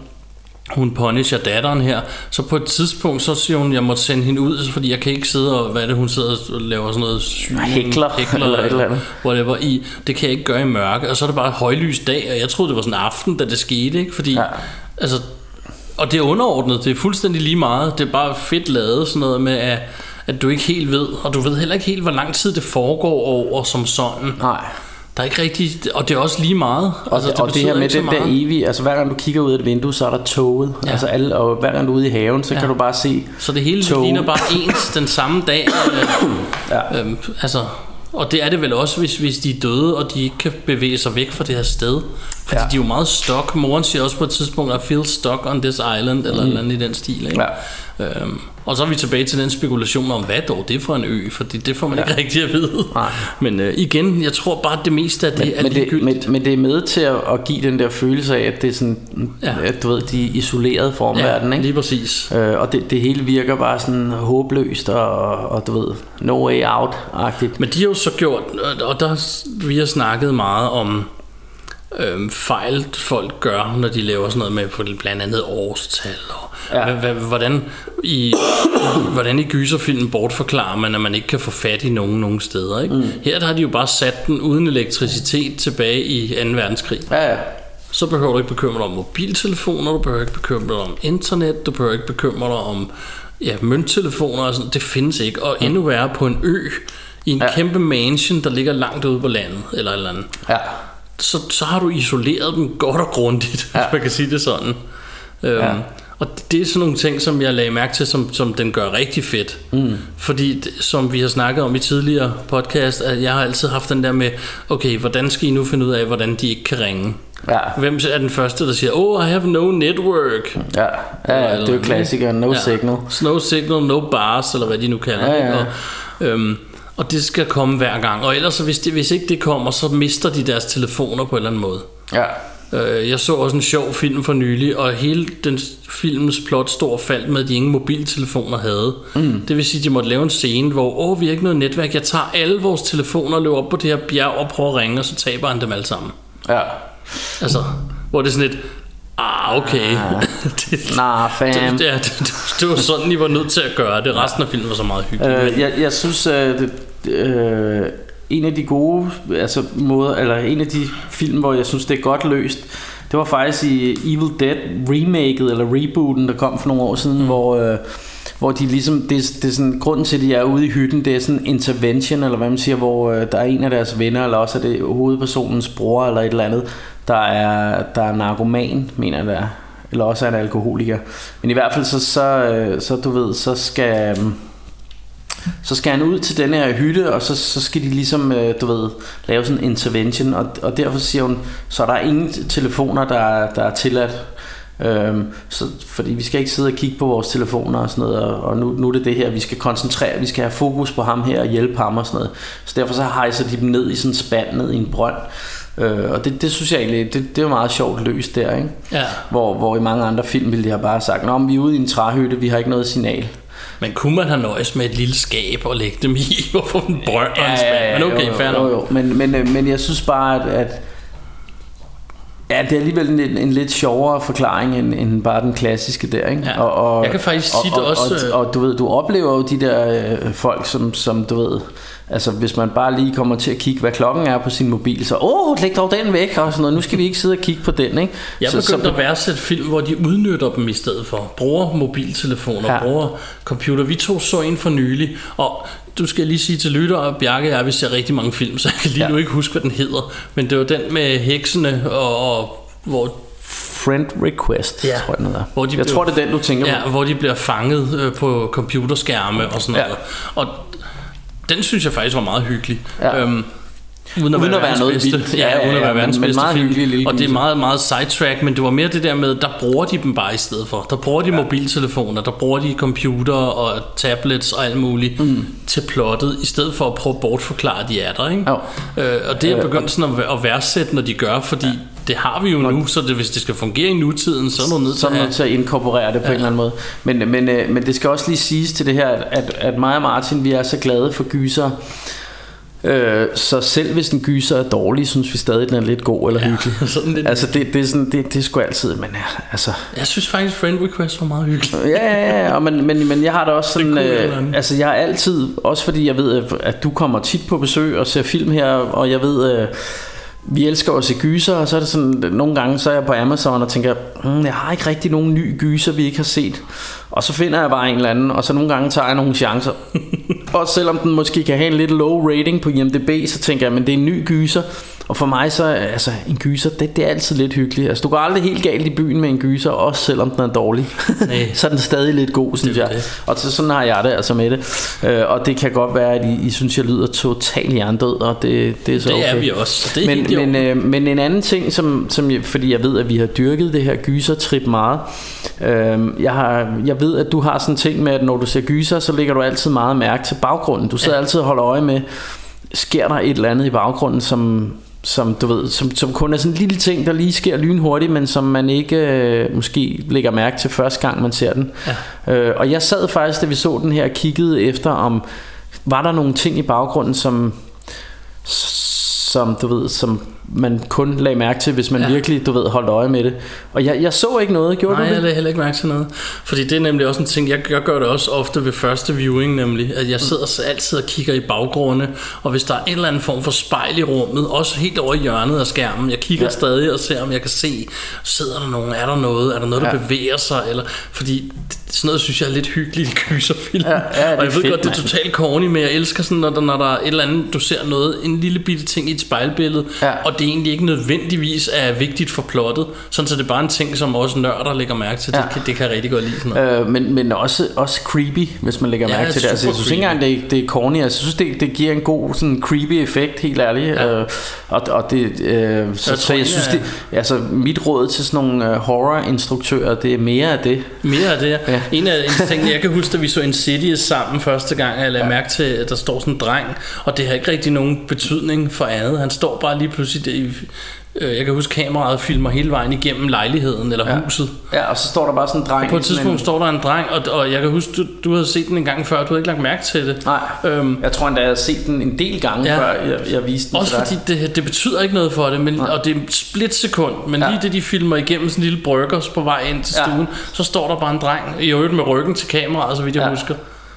hun punisher datteren her, så på et tidspunkt, så siger hun, jeg må sende hende ud, fordi jeg kan ikke sidde og, hvad er det, hun sidder og laver sådan noget syning, Hækler, eller et eller andet. whatever, i, det kan jeg ikke gøre i mørke, og så er det bare højlys dag, og jeg troede, det var sådan en aften, da det skete, ikke? fordi. Ja. altså, og det er underordnet, det er fuldstændig lige meget, det er bare fedt lavet, sådan noget med, at, at du ikke helt ved, og du ved heller ikke helt, hvor lang tid det foregår over som sådan. Nej. Der er ikke rigtig, og det er også lige meget. Og, altså, det, og det her med den der evige, altså hver gang du kigger ud af et vindue, så er der toget. Ja. Altså alle, og hver gang du er ude i haven, så Ja. kan du bare se Så det hele tog. ligner bare ens den samme dag. Øh, Ja. øhm, altså, og det er det vel også, hvis, hvis de er døde, og de ikke kan bevæge sig væk fra det her sted. Fordi ja. Ja. de er jo meget stuck. Moren siger også på et tidspunkt, I feel stuck on this island, eller mm. eller andet i den stil. Ikke? Ja. Øhm, og så er vi tilbage til den spekulation om, hvad dog det er for en ø, fordi det får man ja. ikke rigtig at vide. Nej. Men øh, igen, jeg tror bare, at det meste af det Men, er men, det, men, men det er med til at, at give den der følelse af, at det er sådan, Ja. ja. at du ved, de er isoleret fra ja, omverdenen, ikke? lige præcis. Øh, og det, det hele virker bare sådan håbløst og, og du ved, no way out-agtigt. Men de har jo så gjort, og der vi har snakket meget om øhm, fejl, folk gør, når de laver sådan noget med på blandt andet årstal. Og ja. Ja. hvad, hvordan, i, hvordan i gyserfilmen bortforklarer man, at man ikke kan få fat i nogen nogen steder. Ikke? Mm. Her der har de jo bare sat den uden elektricitet tilbage i 2. verdenskrig. Ja, ja. Så behøver du ikke bekymre dig om mobiltelefoner, du behøver ikke bekymre dig om internet, du behøver ikke bekymre dig om ja, mønttelefoner og sådan Det findes ikke. Og endnu værre på en ø, i en. Ja. kæmpe mansion, der ligger langt ude på landet, eller et eller andet. ja. Så, så har du isoleret dem godt og grundigt, ja. Hvis man kan sige det sådan. Øhm, Ja. Og det er sådan nogle ting, som jeg lagde mærke til, som, som den gør rigtig fedt. Mm. Fordi, som vi har snakket om i tidligere podcast, at jeg har altid haft den der med, okay, hvordan skal I nu finde ud af, hvordan de ikke kan ringe? Ja, Hvem er den første, der siger, oh, I have no network? ja, ja, ja Eller det er jo klassikeren, no Ja. signal. No signal, no bars, eller hvad de nu kalder Ja, ja. Og, øhm, og det skal komme hver gang. Og ellers, hvis, det, hvis ikke det kommer, så mister de deres telefoner på en eller anden måde. Ja, Øh, Jeg så også en sjov film for nylig, og hele den filmens plot og faldt med, at de ingen mobiltelefoner havde. Mm. Det vil sige, at de måtte lave en scene, hvor åh, vi har ikke noget netværk. Jeg tager alle vores telefoner og løber op på det her bjerg og prøver at ringe, og så taber han dem alle sammen. ja. Altså, hvor det er sådan lidt, ah, okay. det, Nah, fam. det, ja, det, det var sådan, I var nødt til at gøre det. Resten af filmen var så meget hyggelig. Øh, jeg, jeg synes, at det, øh, en af de gode altså, måder, eller en af de film, hvor jeg synes, det er godt løst, det var faktisk i Evil Dead remaket, eller rebooten, der kom for nogle år siden, mm. hvor, øh, hvor de ligesom, det, det er sådan, grunden til, at de er ude i hytten, det er sådan intervention, eller hvad man siger, hvor øh, der er en af deres venner, eller også er det hovedpersonens bror, eller et eller andet, der er, der er narkoman, mener jeg er. Eller også er en alkoholiker. Men i hvert fald så, så, øh, så du ved, så skal... øhm, så skal han ud til den her hytte, og så, så skal de ligesom, øh, du ved, lave sådan en intervention, og, og derfor siger hun, så er der ingen telefoner, der, er- der er tilladt. Øhm, så, fordi vi skal ikke sidde og kigge på vores telefoner og sådan noget, og, og nu, nu er det det her, vi skal koncentrere, vi skal have fokus på ham her og hjælpe ham og sådan noget. Så derfor så hejser de dem ned i sådan en spand, ned i en brønd. Øh, og det, det synes jeg egentlig, det, det er meget sjovt løst der, ikke? Ja. Hvor, hvor i mange andre film ville de have bare sagt, Nå, men vi er ude i en træhytte, vi har ikke noget signal. Men kunne man have nøjes med et lille skab og lægge dem i? Hvorfor en brønd og en spand? Men okay, jo, fair jo, nok. jo. Men, men, øh, men jeg synes bare, at, at Ja, det er alligevel en, en lidt sjovere forklaring end, end bare den klassiske der, ikke? Ja. Jeg kan faktisk tit og, og, også, øh, Og, og, du ved, du oplever jo de der øh, folk, som, som du ved... Altså, hvis man bare lige kommer til at kigge, hvad klokken er på sin mobil, så åh, læg dog den væk, og sådan noget. Nu skal vi ikke sidde og kigge på den, ikke? Jeg så, begyndte at værdsætte film, hvor de udnytter dem i stedet for. Bruger mobiltelefoner, Ja. bruger computer. Vi to så en for nylig, og du skal lige sige til lytter, og Bjarke jeg, vi ser rigtig mange film, så jeg kan lige Ja. nu ikke huske, hvad den hedder. Men det var den med heksene, og, og hvor Friend Request, Ja. tror jeg, den. Hvor de jeg blev- tror, det er den, du tænker Ja, på. hvor de bliver fanget øh, på computerskærme og sådan Ja. noget. Og den synes jeg faktisk var meget hyggelig. Ja. Øhm, Uden at, Uden være, at være verdens noget bedste. vildt. Ja, Ja, ja, uden at ja, være verdens men bedste meget film. hyggelig lille Og det er meget, meget sidetrack, men det var mere det der med, der bruger de dem bare i stedet for. Der bruger de ja. mobiltelefoner, der bruger de computer og tablets og alt muligt mm. til plottet, i stedet for at prøve at bortforklare, at de er der. Ikke? Jo. Øh, og det er jeg begyndt sådan at, at værdsætte, når de gør, fordi ja. det har vi jo nu, så det, hvis det skal fungere i nutiden, så er du nødt til at man til at inkorporere det på ja. en eller anden måde. Men, men, øh, men det skal også lige siges til det her, at, at mig og Martin, vi er så glade for gyser. Øh, så selv hvis en gyser er dårlig, synes vi stadig, den er lidt god eller hyggelig. sådan lidt- Altså det, det, er sådan, det, det er sgu altid, men ja, altså... Jeg synes faktisk, Friend Request var meget hyggelig. Ja, ja, ja, og men, men, men jeg har da også sådan, øh, altså jeg har altid, også fordi jeg ved, at- du kommer tit på besøg og ser film her, og jeg ved, øh, vi elsker at se gyser, og så er det sådan, nogle gange, så er jeg på Amazon og tænker, mm, jeg har ikke rigtig nogen ny gyser, vi ikke har set. Og så finder jeg bare en eller anden, og så nogle gange tager jeg nogle chancer. og selvom den måske kan have en lidt low rating på IMDb, så tænker jeg, men det er en ny gyser. Og for mig så, altså en gyser, det, det er altid lidt hyggeligt. Altså du går aldrig helt galt i byen med en gyser, også selvom den er dårlig. Nej. så er den stadig lidt god, synes er jeg. det. Og så, sådan har jeg det altså med det. Øh, og det kan godt være, at I, I synes, jeg lyder totalt hjernedød, og det, det er så Det okay. er vi også, så det er men, helt men, øh, men en anden ting, som, som jeg, fordi jeg ved, at vi har dyrket det her gysertrip meget. Øh, jeg, har, jeg ved, at du har sådan en ting med, at når du ser gyser, så lægger du altid meget mærke til baggrunden. Du sidder ja. altid og holder øje med, sker der et eller andet i baggrunden, som, som du ved, som, som kun er sådan en lille ting, der lige sker lynhurtigt, men som man ikke øh, måske lægger mærke til første gang, man ser den. Ja. Øh, og jeg sad faktisk, da vi så den her, og kiggede efter, om var der nogle ting i baggrunden, som som du ved, som man kun lagde mærke til, hvis man ja. Virkelig, du ved, holdt øje med det. Og jeg, jeg så ikke noget, gjorde Nej, du jeg det? lagde heller ikke mærke til noget. Fordi det er nemlig også en ting, jeg, jeg gør det også ofte ved første viewing, nemlig, at jeg sidder så altid og kigger i baggrunde, og hvis der er en eller anden form for spejl i rummet, også helt over i hjørnet af skærmen, jeg kigger Ja. stadig og ser, om jeg kan se, sidder der nogen, er der noget, er der noget, der Ja. bevæger sig, eller, fordi sådan noget synes jeg er lidt hyggeligt i gyserfilm. Ja, ja, og jeg ved fedt, godt, det er totalt corny, men jeg elsker sådan, når der, når der er et eller andet, du ser noget, en lille bitte ting i et spejlbillede, Ja. og det er egentlig ikke nødvendigvis er vigtigt for plottet, sådan så det er bare en ting, som også nørder lægger mærke til. Det, Ja. kan, det kan jeg rigtig godt lide. Sådan noget. Øh, men, men også, også creepy, hvis man lægger Ja, mærke til det. Altså, jeg synes ikke engang, det, er- det er corny. Altså, Jeg synes, det, det giver en god sådan, creepy effekt, helt ærligt. Ja. Øh, og, og det, øh, så, Jeg så jeg synes, det, altså, mit råd til sådan nogle uh, horror-instruktører, det er mere af det. Mere af det. Ja. En af en ting, jeg kan huske, da vi så Insidious sammen første gang, jeg lagde ja. mærke til, at der står sådan en dreng, og det har ikke rigtig nogen betydning for andet. Han står bare lige pludselig der i, øh, jeg kan huske, kameraet filmer hele vejen igennem lejligheden eller Ja. ja. huset. Ja, og så står der bare sådan en dreng. På et tidspunkt står der en dreng, og, og jeg kan huske, du, du havde set den en gang før, du havde ikke lagt mærke til det. Nej, Øhm, jeg tror endda, jeg har set den en del gange, ja. Ja. før jeg, jeg viste den Også fordi det, det betyder ikke noget for det, men, og det er et splitsekund, men Ja. ja. lige det de filmer igennem sådan en lille bryggers på vej ind til Ja. stuen, så står der bare en dreng, i øvrigt med ryggen til kameraet, så vidt jeg Ja. ja. husker,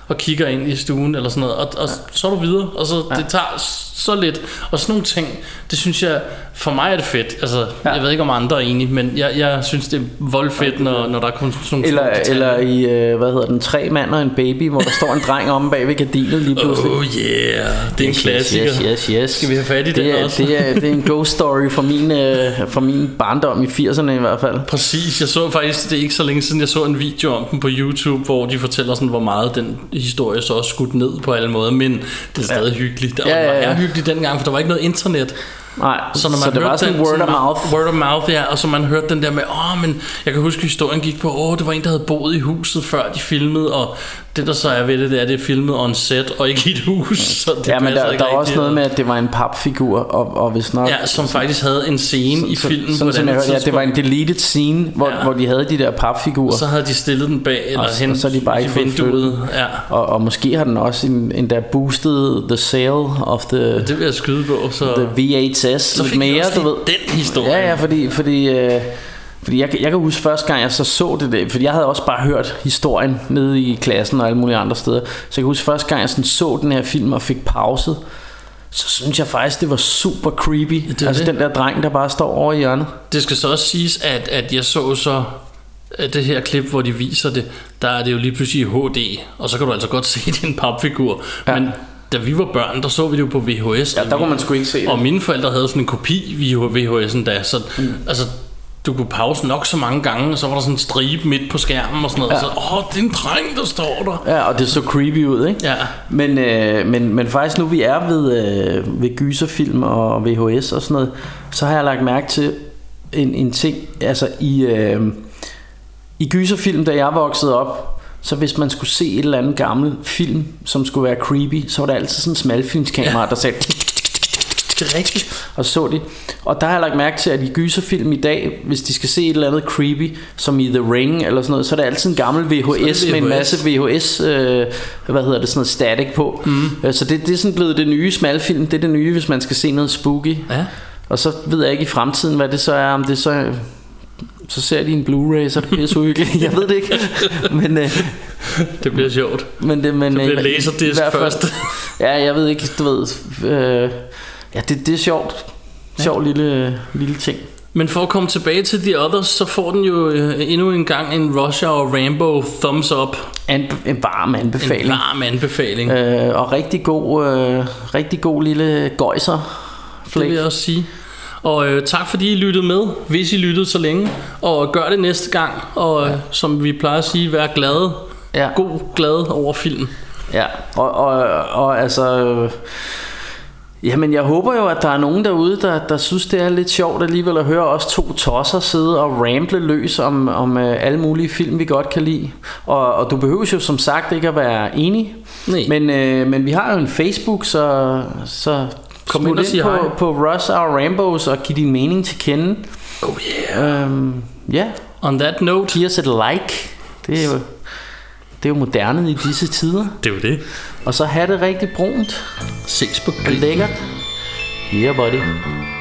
og kigger ind i stuen eller sådan noget, og, og så er du videre, og så ja. det tager så lidt. Og sådan nogle ting, det synes jeg, for mig er det fedt. Altså, Ja. jeg ved ikke om andre er enige, men jeg, jeg synes, det er voldfedt, når, når der er kun sådan nogle Eller, eller i, øh, hvad hedder den, Tre mand og en baby, hvor der står en dreng omme bag ved gardinet lige pludselig. Oh yeah, det er en klassiker. Yes, yes, yes. Skal vi have fat i det den er, også? Det er, det er en ghost story fra min, øh, fra min barndom i 80'erne i hvert fald. Præcis, jeg så faktisk, det er ikke så længe siden, jeg så en video om den på YouTube, hvor de fortæller sådan, hvor meget den historie så er skudt ned på alle måder, men det er stadig hyggeligt. Det Ja, ja, ja. Var hyggeligt dengang, for der var ikke noget internet. Nej, Så, når man så det var sådan den, word of mouth. Word of mouth, ja. Og så man hørte den der med, åh, men jeg kan huske, historien gik på, åh, det var en, der havde boet i huset, før de filmede, og det, der så er ved det, det er, det er filmet on set, og ikke i et hus. Så det Ja, men der, der var også noget med, at det var en papfigur, og, og hvis nok... Ja, som faktisk havde en scene i så- filmen sådan, et jeg hørte, ja, det var en deleted scene, hvor, Ja. hvor de havde de der papfigurer. Så havde de stillet den bag, eller Og- hen og så er de bare i ikke vinduet. Ja, Og, og måske har den også en, endda boosted the sale of the, det vil jeg skyde på. Så, the VHS så lidt mere, du ved. den historie. Ja, ja, fordi, fordi, øh, fordi jeg, jeg kan huske første gang, jeg så så det, der, fordi jeg havde også bare hørt historien nede i klassen og alle mulige andre steder. Så jeg kan huske første gang, jeg sådan så den her film og fik pauset, så synes jeg faktisk, det var super creepy. det altså det. den der dreng, der bare står over i hjørnet. Det skal så også siges, at, at jeg så så at det her klip, hvor de viser det, der er det jo lige pludselig i HD, og så kan du altså godt se, en papfigur. Ja. Men da vi var børn, der så vi det jo på VHS. Ja, der kunne man sgu ikke se det. Og mine forældre havde sådan en kopi via VHS'en da, så mm. altså, du kunne pause nok så mange gange, og så var der sådan en stribe midt på skærmen og sådan noget. Ja. Ja. Så, åh, det er en dreng, der står der. Ja, og det så creepy ud, ikke? Ja. Men, øh, men, men faktisk nu vi er ved, øh, ved gyserfilm og VHS og sådan noget, så har jeg lagt mærke til en, en ting, altså i, øh, i gyserfilm, da jeg voksede op, så hvis man skulle se et eller andet gammel film, som skulle være creepy, så var der altid sådan en smalfilmskamera, ja. der sagde rigtigt. og så det. Og der har jeg lagt mærke til, at i gyserfilm i dag, hvis de skal se et eller andet creepy, som i The Ring eller sådan noget, så er det altid en gammel VHS, er med en VHS. masse VHS, øh, hvad hedder det, sådan noget static på. Mm. Så det, det er sådan blevet det nye smalfilm, det er det nye, hvis man skal se noget spooky. Ja. Og så ved jeg ikke i fremtiden, hvad det så er, om det så så ser de en Blu-ray, så er det pisse uhyggeligt. Jeg ved det ikke. Men, øh, Det bliver sjovt. men det, men, Det bliver øh, laserdisc først. Ja, jeg ved ikke, du ved. Øh, ja, det, det er sjovt. Sjov lille, lille ting. Men for at komme tilbage til The Others, så får den jo øh, endnu en gang en Russia og Rambo thumbs up. An, en varm anbefaling. En varm anbefaling. Øh, og rigtig god, øh, rigtig god lille gøjser. Det Flæk. vil jeg også sige. Og øh, tak fordi I lyttede med, hvis I lyttede så længe. Og gør det næste gang. Og øh, som vi plejer at sige, vær glade. Ja. God glad over film. Ja, og, og, og altså... Øh, jamen, jeg håber jo, at der er nogen derude, der, der synes, det er lidt sjovt alligevel at høre os to tosser sidde og ramble løs om, om øh, alle mulige film, vi godt kan lide. Og, og du behøver jo som sagt ikke at være enig. Nej. Men, øh, men vi har jo en Facebook, så, så Kom ind på, hej. på Russ og Rambos og giv din mening til kende. Oh yeah. Øhm, ja, On that note, giv os et like. Det er jo, det er jo moderne i disse tider. det er jo det. Og så have det rigtig brunt Ses på og lækkert. Yeah, buddy.